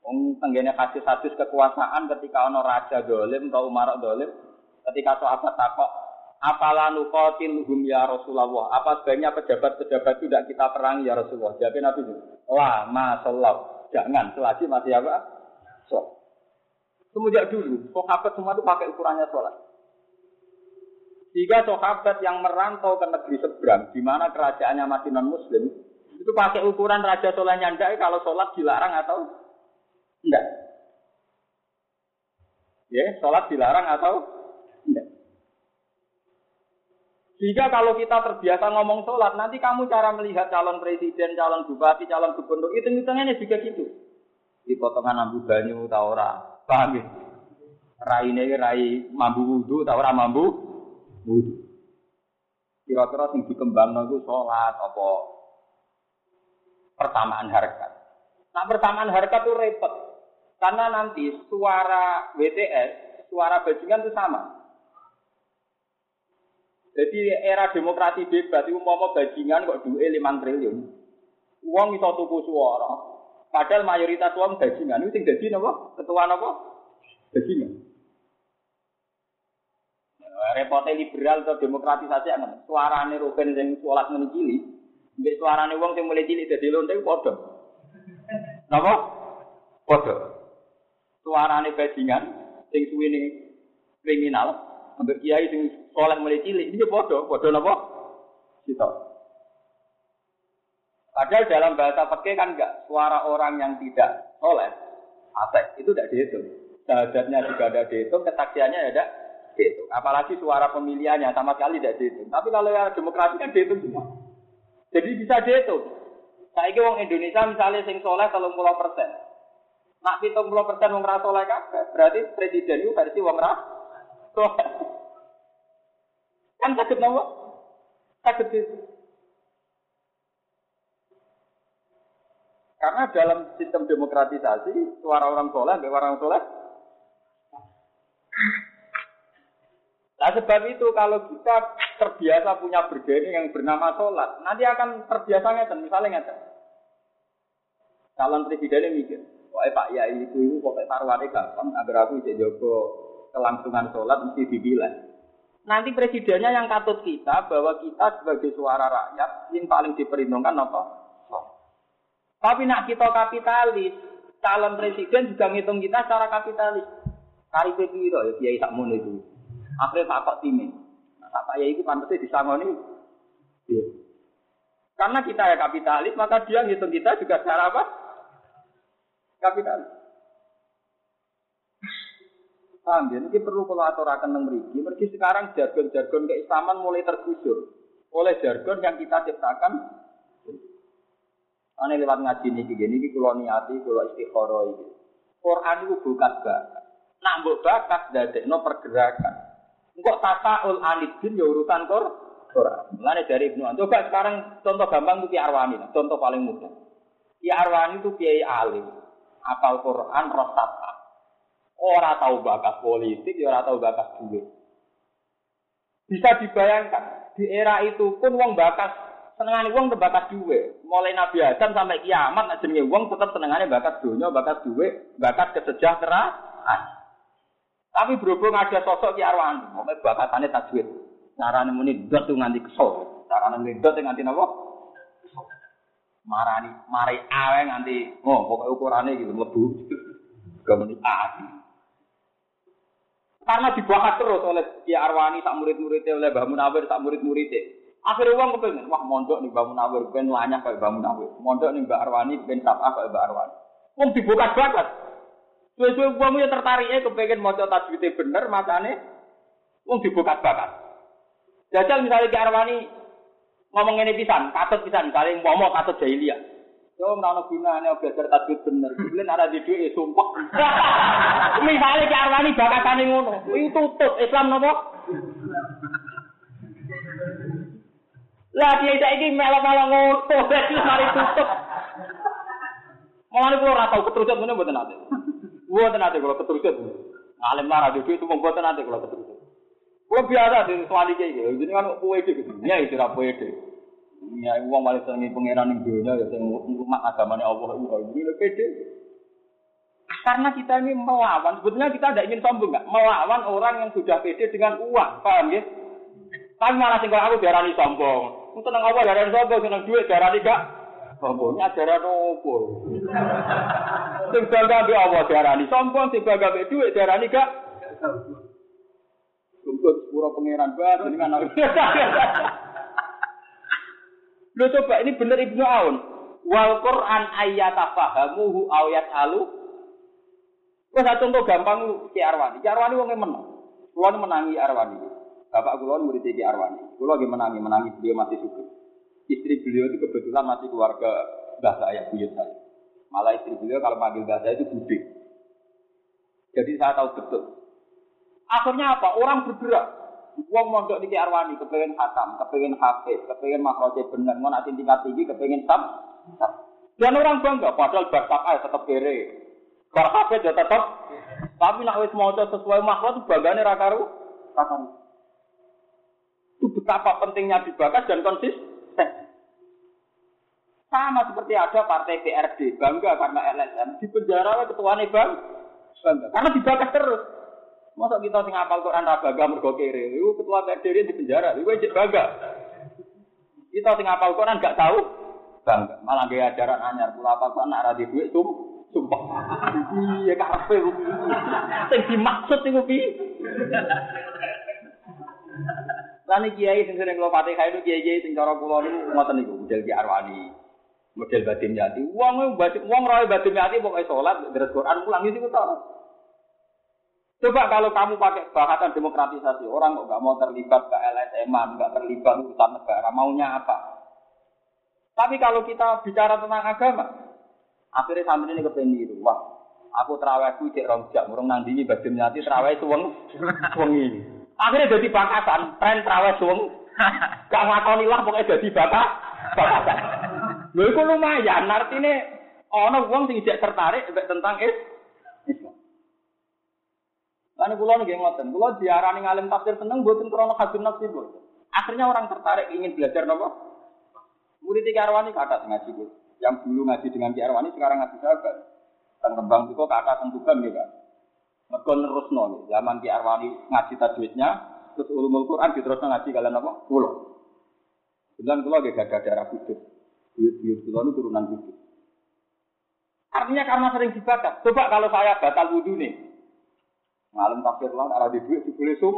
Wong tenggene hadis-hadis kekuasaan ketika ono raja dolim atau umar dolim, ketika sahabat takok, apalah nukotin hum ya Rasulullah? Apa sebaiknya pejabat-pejabat itu tidak kita perang ya Rasulullah? Jadi Nabi itu, lah masalah, jangan selagi masih apa? So. Semenjak dulu, sahabat semua itu pakai ukurannya sholat. Jika sahabat yang merantau ke negeri seberang, di mana kerajaannya masih non Muslim, itu pakai ukuran raja sholatnya ndak kalau sholat dilarang atau tidak. Ya, sholat dilarang atau tidak. Jika kalau kita terbiasa ngomong sholat, nanti kamu cara melihat calon presiden, calon bupati, calon gubernur, itu hitungannya juga gitu. Di potongan ambu banyu, tau ora. Paham ya? Rai ini rai mambu wudhu, tau ora mambu wudhu. Kira-kira yang dikembang itu sholat, apa pertamaan harkat. Nah pertamaan harkat itu repot. Karena nanti suara WTS, suara bajingan itu sama. Jadi era demokrasi bebas itu mau bajingan kok duit 5 triliun. Uang itu tuku suara. Padahal mayoritas uang bajingan itu tinggal di apa? Ketua apa? Bajingan. Repotnya liberal atau demokratisasi yang suarane Ruben yang sholat menikili, mbek suarane uang yang mulai cilik jadi lonte podo. Napa? Podo suarane bajingan sing suwene kriminal ambek kiai sing soleh mulai cilik. Ini bodoh. Bodoh napa kita padahal dalam bahasa peke kan enggak suara orang yang tidak soleh atek. Itu tidak dihitung. Syahadatnya juga ada dihitung kesaksiannya ya tidak dihitung. Apalagi suara pemilihannya sama sekali tidak dihitung. Tapi kalau yang demokrasi kan dihitung semua. Jadi bisa dihitung. Saya wong Indonesia misalnya sing soleh kalau persen. Nak pitung puluh persen wong rasa oleh kabeh, berarti presiden itu versi wong rasa. Kan sakit nopo? Sakit itu. Karena dalam sistem demokratisasi, suara orang soleh, orang soleh. Nah sebab itu kalau kita terbiasa punya bergeni yang bernama sholat, nanti akan terbiasa ngeten, misalnya ngeten. Calon presidennya mikir, Pokoknya Pak Yai itu itu pokoknya taruhannya gampang agar aku bisa jogo kelangsungan sholat mesti dipilih. Nanti presidennya yang katut kita bahwa kita sebagai suara rakyat yang paling diperhitungkan apa? Tapi nak kita kapitalis, calon presiden juga ngitung kita secara kapitalis. Kari piro ya kiai sak itu. Akhirnya takut timin. Nah, tak ya itu pantasnya disangoni. Ya. Karena kita ya kapitalis, maka dia ngitung kita juga secara apa? Kapitalis. Paham ya? Ini perlu kalau aturakan nang mriki. Mergi sekarang jargon-jargon keislaman mulai tergusur oleh jargon yang kita ciptakan. Ane lewat ngaji niki gini, niki kulo niati, kulo istiqoroh ini. Quran itu bukan bakat. Nak mbok bakat no pergerakan. Engkok tata ul anidin ya urusan kor. Quran. Dari Ibnu Coba sekarang contoh gampang itu Arwani, contoh paling mudah. Ki Arwani itu kiai alim, apal Quran, roh Ora tahu bakat politik, ya ora tahu bakat duit. Bisa dibayangkan di era itu pun wong bakat senengane wong bakat duit. Mulai Nabi Adam sampai kiamat nek jenenge wong tetap senengane bakat dunia, bakat duit, bakat kesejahteraan. Tapi berhubung ada sosok Ki Arwani, mau bakatane tajwid. Carane muni dot nganti kesel. Carane dot nganti napa? Marani, mari awe nganti oh pokoknya ukurannya gitu mlebu. Kemudian ah. Karena dibahas terus oleh Ki Arwani sak murid-muridnya oleh Mbah Munawir sak murid-muridnya. Akhirnya uang kepengen, wah mondok nih Mbah Munawir, pengen lanyah kayak Mbah Munawir. Mondok nih Mbah Arwani, pengen sabah kayak Mbah Arwani. Uang dibuka banget. Suwe-suwe uang ya tertariknya kepengen mau tajwidnya bener, makanya uang dibuka banget. Jajal misalnya Ki Arwani ngomong ini pisan, katut pisan, misalnya mau katut jahiliyah. Yo ora gunane belajar tajwid bener. Kuwi ada di dhuwit sumpah. Misale ki arwani bakatane ngono, kuwi tutup Islam napa? Lah dia saiki melo-melo wis mari tutup. Mulane kula ora tau keterucut ngene mboten ate. Mboten ate kula keterucut. Ngalim lara di dhuwit mboten ate kula keterucut. Kula biasa di suwali iki, jenenge kan kuwe iki. Ya iki ora kuwe Ya wong malah senengi pangeran ning dunya ya sing umat agamane Allah itu ini pede. Karena kita ini melawan, sebetulnya kita tidak ingin sombong nggak? Melawan orang yang sudah pede dengan uang, paham ya? Tapi malah tinggal aku darani sombong. Untuk nang Allah darani sombong, seneng duit darani gak? Sombongnya ajaran opo? Sing bangga be Allah darani sombong, sing bangga duit darani gak? Kumpul pura pangeran banget dengan Lo coba ini bener Ibnu Aun. Wal Quran ayat fahamuhu ayat alu. Wes contoh gampang Ki Arwani. Ki Arwani wong menang. Kulo menangi Arwani. Bapak kulo murid Ki Arwani. Kulo lagi menangi, menangi beliau masih suka. Istri beliau itu kebetulan masih keluarga mbah saya, buyut saya. Malah istri beliau kalau panggil mbah saya itu budi. Jadi saya tahu betul. Akhirnya apa? Orang bergerak. Wong mondok niki Arwani kepengen khatam, kepengen hafiz, kepengen makroje bener, mau nanti tingkat tinggi kepengen sam. Dan orang bangga, padahal bakat aja tetap kere. Bar hafiz ya tetap. Tapi nak wis maca sesuai makro banggane ra karo Itu betapa pentingnya dibakas dan konsisten. Sama seperti ada partai PRD, bangga karena LSM. Di penjara ketuanya bang, bangga. Karena dibakas terus. Masa kita sing apal Quran ra bangga mergo kere. Iku ketua PDR di penjara, iku cek bangga. Kita sing apal Quran gak tahu bangga. Malah gaya ajaran anyar kula apa kok nak ra di dhuwit sum sumpah. Iya karepe sing dimaksud iku piye? Lan kiai sing sering kula pati kae kiai-kiai sing cara kula niku ngoten niku model Ki Arwani. Model batin yati. Wong wong roe batin yati pokoke salat, deres Quran pulang iki kok Coba kalau kamu pakai bahasa demokratisasi, orang kok nggak mau terlibat ke LSM, nggak terlibat urusan negara, maunya apa? Tapi kalau kita bicara tentang agama, akhirnya sampai ini kepengen wah, aku terawihku cek rojak, murung nandini badim nyati terawih suweng, suweng ini. Akhirnya jadi bakasan, tren terawih suweng, gak ngakoni lah pokoknya jadi bakas, bakasan. Lho itu lumayan, artinya ono wong sing tertarik tentang Islam. Karena kulo nih ngoten, kulo diarani ngalim tafsir seneng buatin krono hadun nafsi bu. Akhirnya orang tertarik ingin belajar nopo. Murid Ki Arwani kata ngaji bu. Yang dulu ngaji dengan Ki Arwani sekarang ngaji sahabat. Dan kembang itu kakak tentukan ya kan. Mergo nerusno zaman Ki Arwani ngaji tajwidnya terus ulumul Quran diterusno ngaji kalian apa? Kula. Bilang kula gak ada darah kudus. Duit-duit kula itu turunan kudus. Artinya karena sering dibakar. Coba kalau saya batal wudhu nih. Ngalim tafsir lah, ada di duit dibeli sum.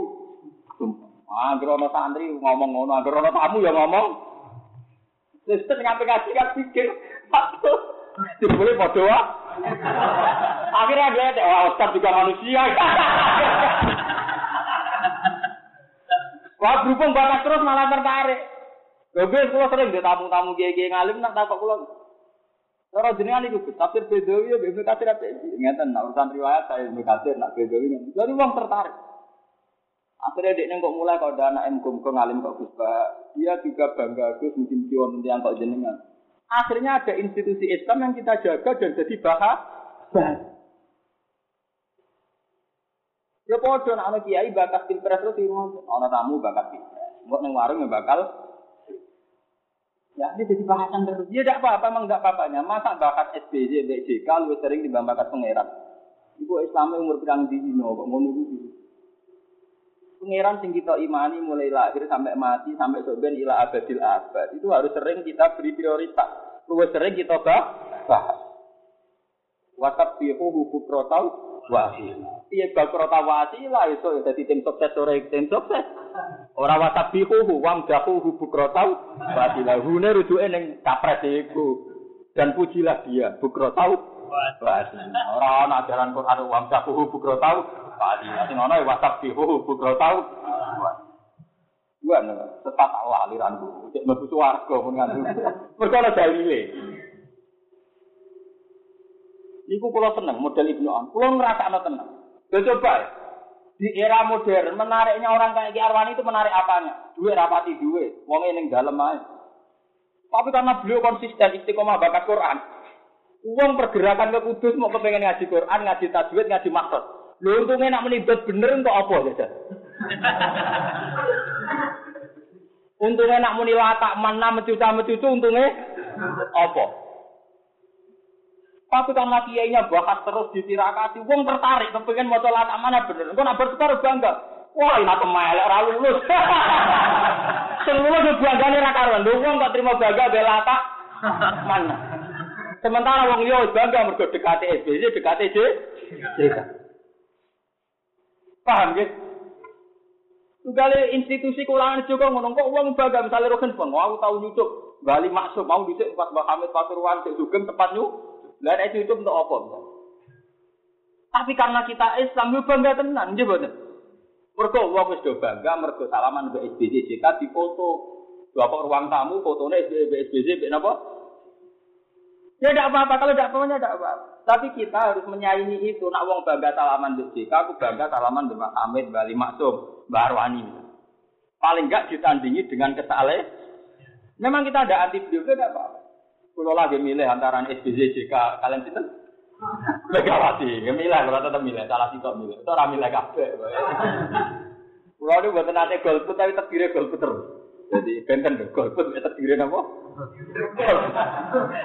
Ah, gerono santri ngomong ngono, gerono tamu ya ngomong. Sistem nyampe ngaji kan pikir, dibeli bodoh Akhirnya dia, wah Ustaz juga manusia. Wah berhubung bakat terus malah tertarik. Gue kalau sering di tamu-tamu gege ngalim nak takut pulang. Cara jenengan Gus, tafsir Bedawi ya Ibnu Katsir apa ngeten nak urusan riwayat saya Ibnu Katsir nak Bedawi. Jadi wong tertarik. Akhirnya dia kok mulai kalau ada anak MKM kok ngalim kok Gus dia juga bangga Gus mungkin kion yang kok jenengan. Akhirnya ada institusi Islam yang kita jaga dan jadi bahagia. Ya podo nak ana kiai bakat pilpres terus ana tamu bakat pilpres. Mbok ning warung ya bakal Ya, ini jadi bahasan terus. Ya tidak apa-apa, memang tidak apa-apanya. Masa bakat SBJ, BJK, lebih sering dibanding bakat pangeran. Ibu Islam umur berang di Dino, kok ngono itu. Pangeran sing kita imani mulai lahir sampai mati, sampai soben ila abadil abad. Itu harus sering kita beri prioritas. Lebih sering kita bahas. Wakat bihu hubuk wasila. Iya bakro wasila itu jadi tim sukses ora tim sukses. Ora wasabihu wam dahu bukrotau wasila. Hune rujuke ning kapres iku. Dan pujilah dia bukrotau wasila. Ora ana ajaran Quran wam dahu bukrotau wasila. Sing ana wasabihu bukrotau Gua tetap aliranku. Cek mlebu swarga mun ngono. Mergo ana dalile. Niku kula seneng model Ibnu An. Kula ngrasakno tenang. Yo coba di era modern menariknya orang kayak Ki Arwani itu menarik apanya? Duit rapati duit, wong ning dalem ae. Tapi karena beliau konsisten istiqomah bakat Quran, uang pergerakan ke Kudus mau kepengen ngaji Quran, ngaji tajwid, ngaji maksud. Lho untungnya nak menibat bener untuk apa saja? untungnya nak muni latak mana mencuca mencucu untungnya apa? Tapi karena kiainya bahas terus ditirakati, wong tertarik, kepengen mau sholat mana bener. Engkau nak bersetar bangga. Wah, ini aku melek, ora lulus. Sing lulus banggane ra karuan. Lho wong kok terima bangga bela tak mana. Sementara wong yo bangga mergo dekate SBC, dekate J. Paham nggih? Tugale institusi kulangan juga ngono kok wong bangga misalnya roken pun, aku tahu nyucuk Bali maksud mau dhisik pas Mbak Hamid Pasuruan sik sugeng tempat nyuk lah itu itu untuk apa? Tapi karena kita Islam, lu bangga tenan, nggih boten. Mergo wong wis do bangga mergo salaman mbek SBC JK foto. Dua ruang tamu fotonya SBC mbek napa? Ya tidak apa-apa, kalau tidak apa-apa, tidak apa-apa. Tapi kita harus menyaingi itu. Nak wong bangga salaman mbek JK, aku bangga salaman mbek Hamid, Bali Maksum, Mbak Arwani. Paling enggak ditandingi dengan kesaleh. Memang kita ada anti beliau, tidak apa-apa. Kalau lagi milih antara SBZ, JK, kalian sinten? Megawati, ya milih, kalau tetap milih, salah sih milih. Itu orang milih kabeh. Kalau ini buat nanti golput, tapi terdiri golput terus. Jadi benten deh, golput terdiri apa?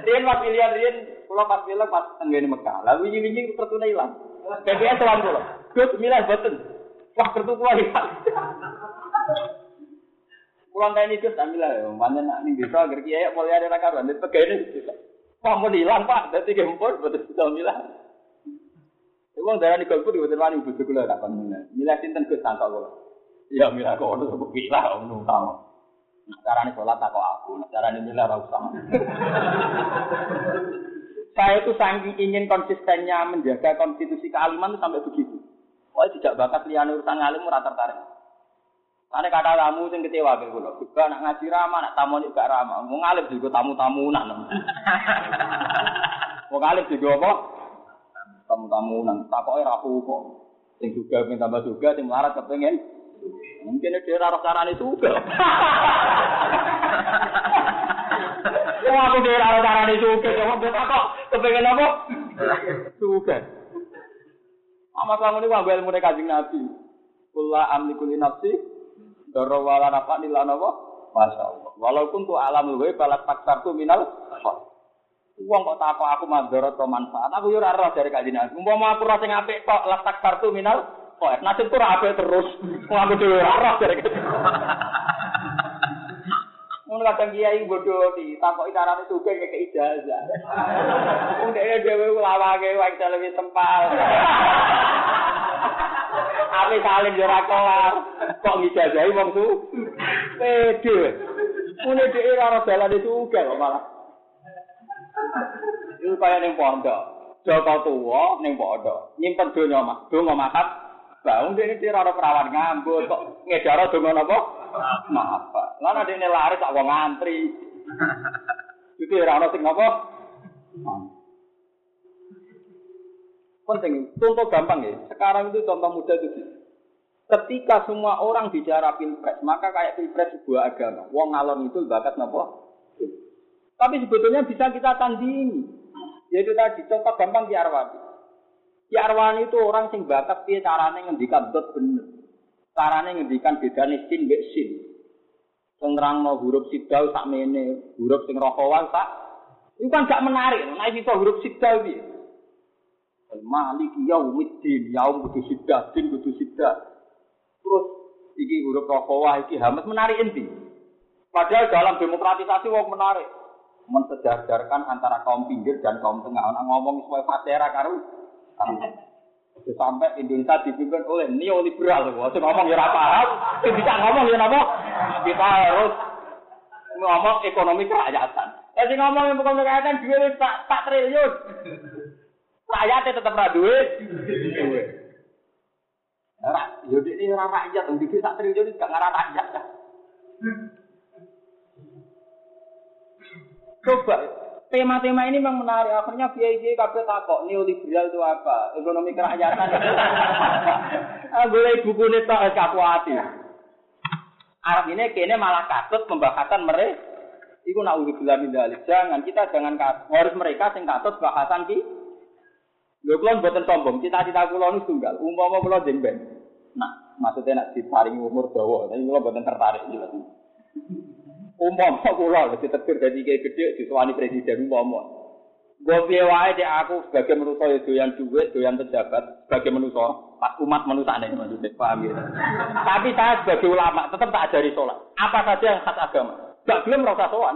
Rian pas pilihan Rian, kalau pas pilih pas tenggini Mekah. Lalu ini ini tertunda hilang. BBS tuan pulau. Gus milih beten. Wah kertu kuah hilang. Pulang kayak ini ambil ya, mana nak nih bisa agar kiai mulai ada rakaran, itu pegawai ini mau hilang pak, dari gempur betul bisa milah. Uang darah di golput di betul wani butuh gula tak milah. Milah sinten ke sangka gula. Ya milah kok udah milah, om tahu. Cara ini sholat tak kok aku, cara ini milah rasa. Saya itu saking ingin konsistennya menjaga konstitusi kealiman itu sampai begitu. Oh tidak bakat lian urusan alim rata tertarik. Ane kata tamu sing kecewa ke kula. Juga nak ngaji ramah, nak tamu juga ramah. Mau ngalih juga tamu-tamunan. Mau ngalih juga apa? Tamu-tamunan. Takoke rapu kok. Sing juga pengen tambah juga, sing melarat kepengen. Mungkin dia rara carane juga. Ya aku dia rara carane juga. Kamu betul kok kepengen apa? Juga. Amat lamun ini wabel mulai kajing nabi. Kula amlikuli nafsi Doro wala nafa nila napa? Masya Allah. Walaupun tuh alam luwe balat taksar tuh minal Wong kok takok aku madharat atau manfaat. Aku yo ora roh dari kanjeng Nabi. Umpama aku ora sing apik kok latak kartu minal kok nasibku ora apik terus. Wong aku ora roh dari kanjeng. Mun kadang kiai bodoh di takoki carane sugih ngeke ijazah. Wong dhewe dhewe lawake wae lebih tempal. Ame saling yo ora kelar. Kok ngijazahi wong su? Pede. Mune dhewe ora dalane sugih kok malah. Iku kaya ning pondok. Joko tuwa ning pondok. Nyimpen donya mak, donga makat. Baung dene ora ora perawan ngambut kok ngedaro donga napa? Maaf. Lah nek dene lari tak wong ngantri. Iki ora ono sing napa? Penting, contoh gampang ya. Sekarang itu contoh mudah itu. Ketika semua orang bicara pilpres, maka kayak pilpres sebuah agama. Wong ngalon itu bakat napa? Tapi sebetulnya bisa kita tandingi. Yaitu tadi, contoh gampang di Arwani. Di Arwani itu orang sing bakat piye carane ngendikan dot bener. Carane ngendikan bedane sin mbek sin. Nerangno huruf sidal sak mene, huruf sing rokowan sak. Itu kan gak menarik, nek iso huruf sidal piye. Malik yaumiddin, yaum kudu sidah, din kudu sidah. Terus iki huruf rokowah, iki hamas menarik inti. Padahal dalam demokratisasi wong menarik. Mensejajarkan antara kaum pinggir dan kaum tengah. Orang ngomong sesuai fatera karu. Sampai Indonesia dipimpin oleh neoliberal. Wah, ngomong ya paham. Bisa ngomong ya apa? Kita harus ngomong ekonomi kerakyatan. Eh, ngomong ekonomi kerakyatan, duit tak, tak triliun. Rakyatnya tetap ra duwe. Ora, yo ini ora rakyat, dikit sak triliun gak ngarah rakyat. Coba tema-tema ini memang menarik. Akhirnya biaya kabeh takok neoliberal itu apa? Ekonomi kerakyatan. Ah, boleh buku ini tak. Arab ini kayaknya malah katut pembahasan mereka. Iku nak udah bilang Jangan kita jangan katut. Harus mereka sing katut bahasan ki. Lho kula mboten sombong, cita-cita kula niku tunggal. Umpama kula jengben. Nah, maksudnya nak diparingi umur dawa, tapi kula mboten tertarik jelas. Umpama kula wis ditetir dadi kiai gedhe disuwani presiden umpama. Gue piye wae dek aku sebagai manusia ya doyan duit, doyan pejabat, sebagai manusia, pas umat manusia nih maksudnya, paham ya? Tapi saya sebagai ulama tetap tak ajari sholat. Apa saja yang khas agama. Gak belum rasa sowan.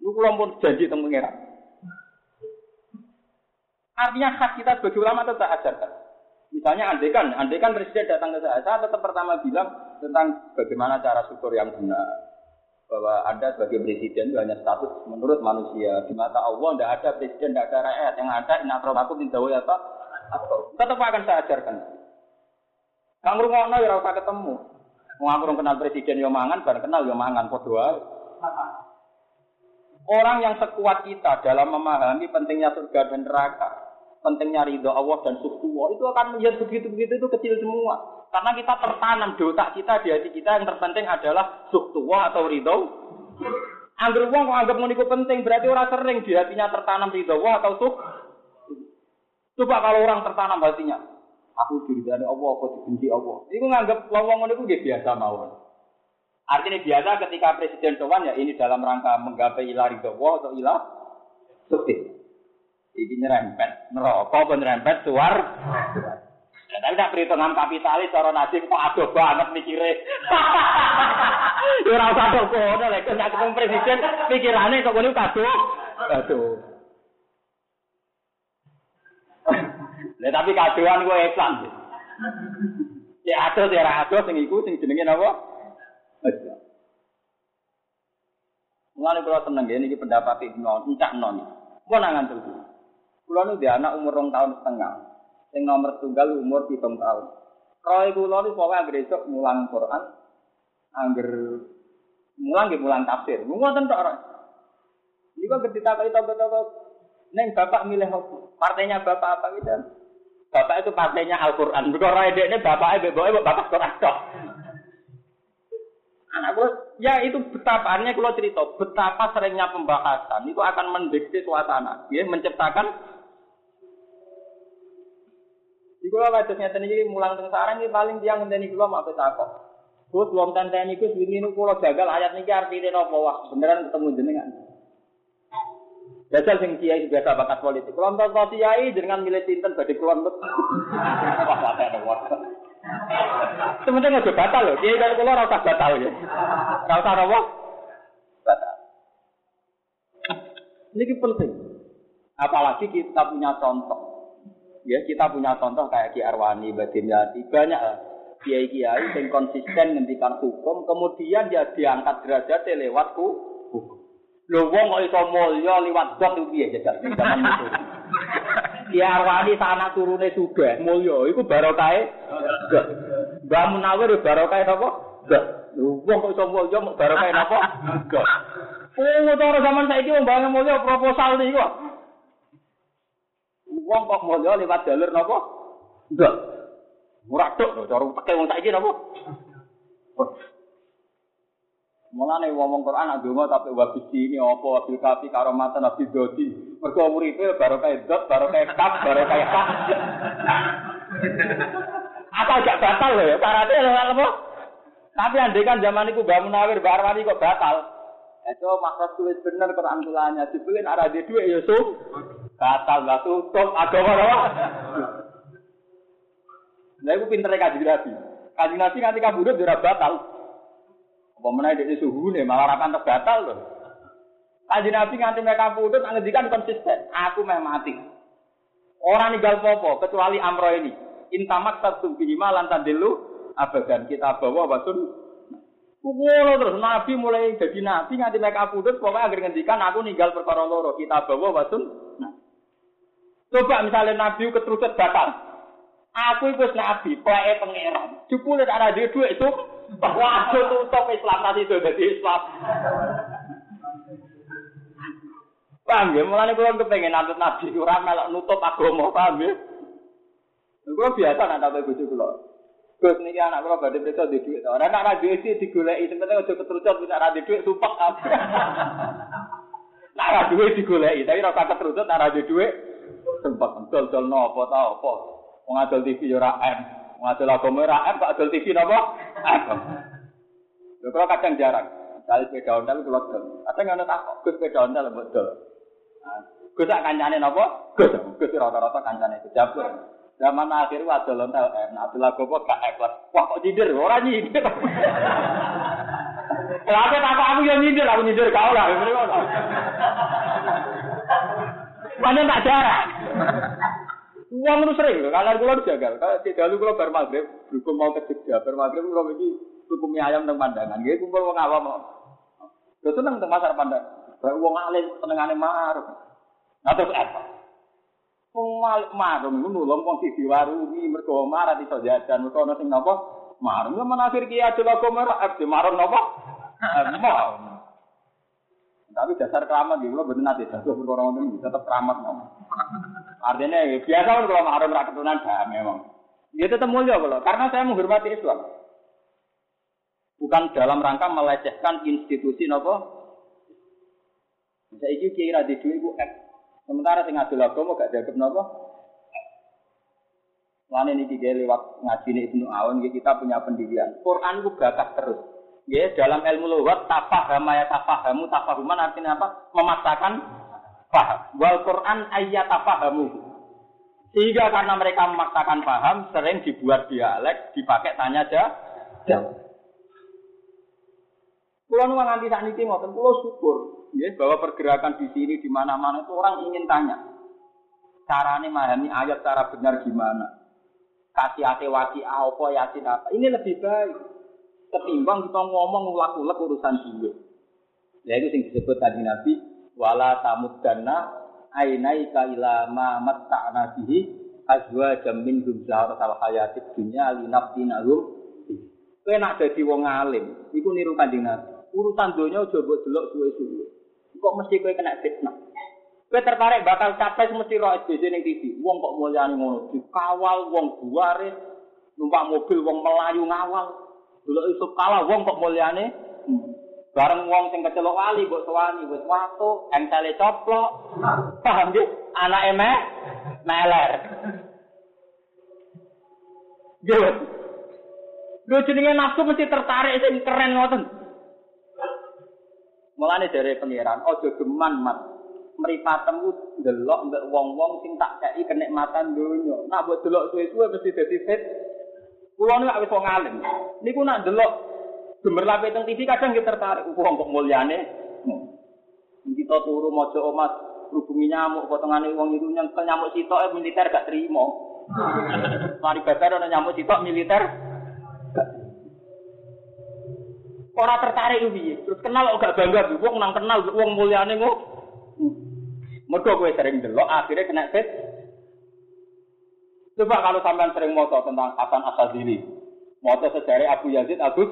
Lu kurang pun janji tentang pengiran. Artinya hak kita sebagai ulama tetap ajarkan. Misalnya andekan, andekan presiden datang ke saya, saya tetap pertama bilang tentang bagaimana cara syukur yang benar. Bahwa Anda sebagai presiden itu hanya status menurut manusia. Di mata Allah tidak ada presiden, tidak ada rakyat. Yang ada inatro aku tidak ya Pak. Tetap akan saya ajarkan. Kamu ngono ya usah ketemu. Mau aku kenal presiden yo mangan, baru kenal yo mangan, doa. Orang yang sekuat kita dalam memahami pentingnya surga dan neraka, pentingnya ridho Allah dan suhu itu akan menjadi begitu-begitu itu kecil semua. Karena kita tertanam di otak kita, di hati kita yang terpenting adalah suktuwa atau ridho. Angger wong kok anggap ngono penting, berarti orang sering di hatinya tertanam ridho atau suk. Coba kalau orang tertanam hatinya, aku diridani Allah, aku dibenci Allah. Iku nganggap wong ngono iku biasa mawon. Artinya biasa ketika presiden sowan ya ini dalam rangka menggapai ilah ridho atau ilah sukti. Iki nyerempet neraka apa nyerempet suar. Ya, tapi nak perhitungan kapitalis cara nasib kok adoh banget mikire. Ya ora usah kok ngono lek nek ketemu presiden pikirane kok ngono kado. Aduh. Lah tapi kadoan gue Islam. Ya adoh ya ora adoh sing iku sing jenenge napa? Islam. Mulane kula nggih niki pendapat Ibnu Encak Non. Kula nangan terus. Kula nu dia anak umur rong tahun setengah. Sing nomor tunggal umur pitung tahun. Roy kula niku pokoke anggere esuk mulang Quran, angger mulang nggih mulang tafsir. Ngoten tok ora. Niku ketika kali toko-toko neng bapak milih? Partainya bapak apa gitu? Bapak itu partainya Al-Quran. Roy ini bapaknya bapaknya bapak Quran tok. Anak gue, ya itu betapa, artinya kalau cerita, betapa seringnya pembahasan itu akan mendikte suasana, ya, menciptakan Di kula kados ngeten iki mulang teng sarang iki paling tiyang ngenteni kula mak takok. Gus wong tenteni Gus wingi niku kula jagal ayat niki artine napa wah beneran ketemu jenengan. Jajal sing kiai biasa bakat politik. Kalau nonton kiai dengan milih sinten badhe kelontot. Wah, wah, ada wah. Sementara nggak batal loh. Kiai kalau keluar rasa batal ya. Rasa apa? Batal. Ini penting. Apalagi kita punya contoh. Ya, kita punya contoh kayak Ki Arwani, Badim Yati, banyak lah. Kiai-kiai yang konsisten ngendikan hukum, kemudian dia diangkat derajat lewat hukum. Lho wong kok iso mulya liwat got itu piye jajal zaman itu. Ki Arwani sana turune sugih mulya iku barokahe got. Mbah Munawir barokahe napa? Got. Lho wong kok iso mulya barokahe napa? Got. Oh, cara zaman saiki wong bangun mulya proposal niku. Wong kok mulya liwat jalur napa? Got. Murah tok cara teke wong saiki napa? Mulane ngomong Quran nak donga tapi wabis ini apa wabil kafi karomatan nabi dodi. Mergo uripe baru kayak dot, baru kayak kap, baru kayak kap. Apa gak batal loh ya? Syaratnya lho apa? Tapi andai kan zaman itu Mbak Munawir, Mbak Arwani kok batal. Itu maksud tulis bener Quran tulannya. Dibeliin arah di duit ya sum. Batal lah tutup agama apa? Nah itu pinternya kaji nabi. Kaji nabi nanti kabudut jurah batal. Apa meneh dek suhu nih malah rakan terbatal loh. Kaji Nabi nganti mereka putus ngendikan konsisten. Aku meh mati. Orang ninggal popo kecuali Amro ini. Intamak satu bihima lantan dulu abadan kita bawa wasun. Ngono terus Nabi mulai jadi Nabi nganti mereka putus pokoknya agar ngendikan aku ninggal perkara loro kita bawa wasun. Coba misalnya Nabi keterucut batal. Aku itu Nabi, pleke pangeran. Jupule ada dia duit itu bahwa aku tutup Islam tadi itu jadi Islam. Paham ya? Mulanya kalau kepengen nantut Nabi, orang melok nutup agama, paham ya? Kalau biasa nak tahu bujuk kalau. Gus niki anak kula badhe periksa di dhuwit. Ora nak ra dhuwit iki digoleki penting aja ketrucut nek ra di dhuwit sumpek. Nak ra dhuwit tapi ora usah ketrucut nak ra di dhuwit sumpek. Dol-dol napa ta apa. Wong adol TV yo ra M. Ngadol agama ra M, kok adol TV napa? M. Lho kalau kadang jarang. Kali sepeda ontel kula dol. Kadang ana tak Gus sepeda ontel mbok dol. Gus sak kancane napa? Gus. Gus rata-rata kancane kejabur. Zaman akhir adol ontel M, adol agama gak ikhlas. Wah kok nyindir ora nyindir. Lah aku aku yo nyindir, aku nyindir kau lah. Mana tak jarang. Uang itu sering kalian kulo jagal. Kalau tidak lu kulo bar maghrib, berhukum mau ke Jogja, bar maghrib kulo ini hukum ayam tentang pandangan. Gitu kumpul wong awam. Lo seneng tentang pasar pandang. Baru wong alim senengane marung. Nah terus apa? Wong marung itu nulung wong TV warungi mergo marah di jajan mergo ana sing napa? Marung yo menafir ki di marung napa? Mau. Tapi dasar keramat gitu, bener nanti jatuh berkorong itu tetap keramat ngomong. Artinya biasa kan kalau mahram rakyat keturunan dah memang. Ya tetap mulia kalau karena saya menghormati Islam. Bukan dalam rangka melecehkan institusi nopo. Saya iki kira di duit bu Sementara sing ngadil agama gak dianggap nopo. Ini tiga lewat nih Ibnu Awan kita punya pendidikan. Quran itu bakat terus. Ya dalam ilmu lughat tafahama ya tafahamu tafahuman artinya apa? Memaksakan paham. Wal Quran ayat pahamu. Sehingga karena mereka memaksakan paham, sering dibuat dialek, dipakai tanya jawab. Pulau nu nganti saat ini ngoten, pulau syukur, ya, bahwa pergerakan di sini di mana-mana itu orang ingin tanya, caranya memahami ayat cara benar gimana, kasih hati waki apa yasin apa, ini lebih baik ketimbang kita ngomong ulak-ulak urusan duit. Ya itu yang disebut tadi Nabi, wala tamuddanna ainaika ila ma matta'na bihi azwajan minhum zahratal hayatid dunya linaftinahum kowe nak dadi wong alim iku niru kanjeng Nabi. Urusan donya aja mbok delok suwe-suwe. Kok mesti kowe kena fitnah? Kowe tertarik bakal capek mesti ro SBC ning TV. Wong kok mulyane ngono? Dikawal wong buare numpak mobil wong melayu ngawal delok Yusuf kalah wong kok mulyane Bareng wong sing kecelok wali mbok sowani wis watu, engsele coplok. Paham nggih? Anake me meler. Nggih. Lho jenenge nafsu mesti tertarik sing keren ngoten. Mulane dari pangeran, ojo geman mat. mripatemu delok mbek wong-wong sing tak kei kenikmatan donya. Nak mbok delok suwe-suwe mesti dadi fit. Kulo niku wis wong. Niku nak delok gemerlap teng TV kadang kita tertarik wong kok mulyane. Kita turu maca omas hubungi nyamuk potongane wong itu nyengkel nyamuk sitok militer gak terima. Mari bakar ana nyamuk sitok militer. Ora tertarik piye? Terus kenal kok gak bangga wong nang kenal wong mulyane ngono. Mergo kowe sering delok akhirnya kena fit. Coba kalau sampean sering moto tentang Hasan Asadili, moto sejarah Abu Yazid Agus,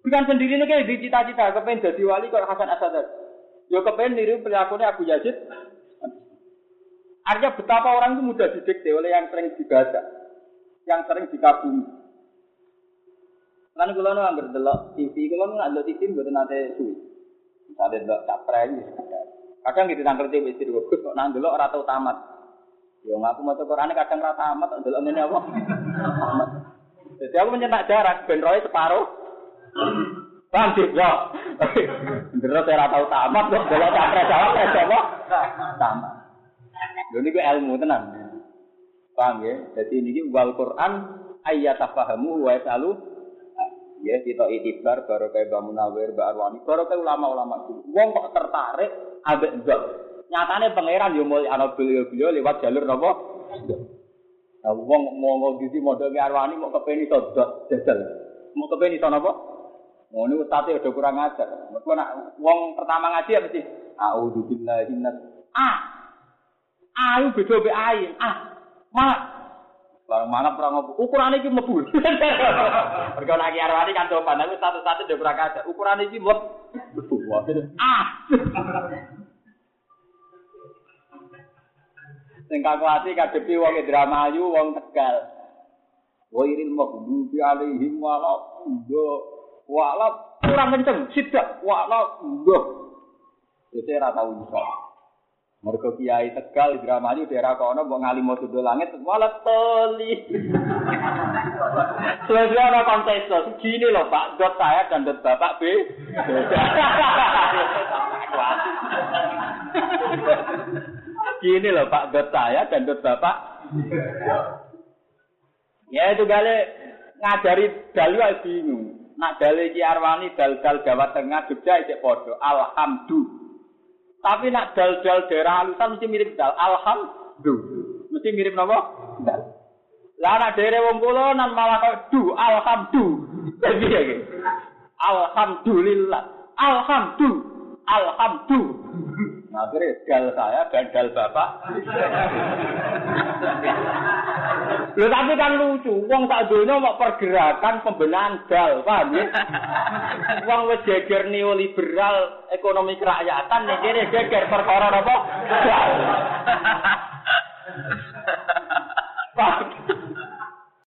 bukan sendiri nih kayak cita-cita kepengen jadi wali kok Hasan Asadili. Yo kepengen niru perilakunya Abu Yazid. Artinya betapa orang itu mudah didikte oleh yang sering dibaca, yang sering dikagumi. Kan kula nu anggere delok TV, kula nu ndelok TV mboten nate suwi. Misalnya delok capres Kadang gitu nang kerja wis bagus kok nang delok ora tau tamat. Ya ngaku maca Quran kadang ora tamat kok delok ngene apa. Tamat. Jadi aku mencetak jarak ben roe separuh. Paham sih, ya. Bener ora tau tamat kok delok capres cawapres apa? Tamat. Lho niku ilmu tenan. Paham ya? Jadi ini wal Quran ayat tafahamu wa yasalu ya kita itibar baru kayak Mbak Munawir, Arwani, baru kayak ulama-ulama dulu. Wong kok tertarik ambek ndok. Nyatane pangeran yo mulai ana beliau-beliau lewat jalur napa? Nah, wong mau ngisi modal Arwani mau kepeni iso dok jajal. Mau kepeni iso napa? Mau ini ustadz udah kurang ajar. Mereka nak wong pertama ngaji apa sih? A'udzu billahi minat. Ah. Ayo beda be ain. Ah. Mak. Barang mana perang ngopo? Ukuran iki mlebu. Mergo lagi Arwani kan coba tapi satu-satu udah kurang ajar. Ukuran iki mlebu. Ah. Sing kakuati kadepi wong Indramayu, wong Tegal. Wa iril maghdubi alaihim wala wala kurang kenceng, sidak wala nggih. Itu ora tau iso. Mergo kiai Tegal Indramayu daerah kono mbok ngali mau langit wala toli. Selesai ada kontes Gini loh Pak, dot saya dan dot Bapak B. Gini loh Pak dot saya dan dot Bapak. Ya itu kali ngajari dalu bingung. Nak dalil Ki Arwani dal-dal Jawa Tengah Jogja itu podo. Alhamdulillah. Tapi nak dal-dal daerah halusan mesti mirip dal. Alhamdulillah. Mesti mirip apa? Dal. Lah nak daerah wong kula nan malah kok du alhamdulillah. Jadi ya Alhamdulillah. Alhamdulillah. Alhamdulillah. Nah, akhirnya dal saya, bandal bapak. Loh, tapi kan lucu. uang tak dunia mau pergerakan pembenahan dal paham ya? Wong neoliberal ekonomi kerakyatan, nih kira jeger perkara apa?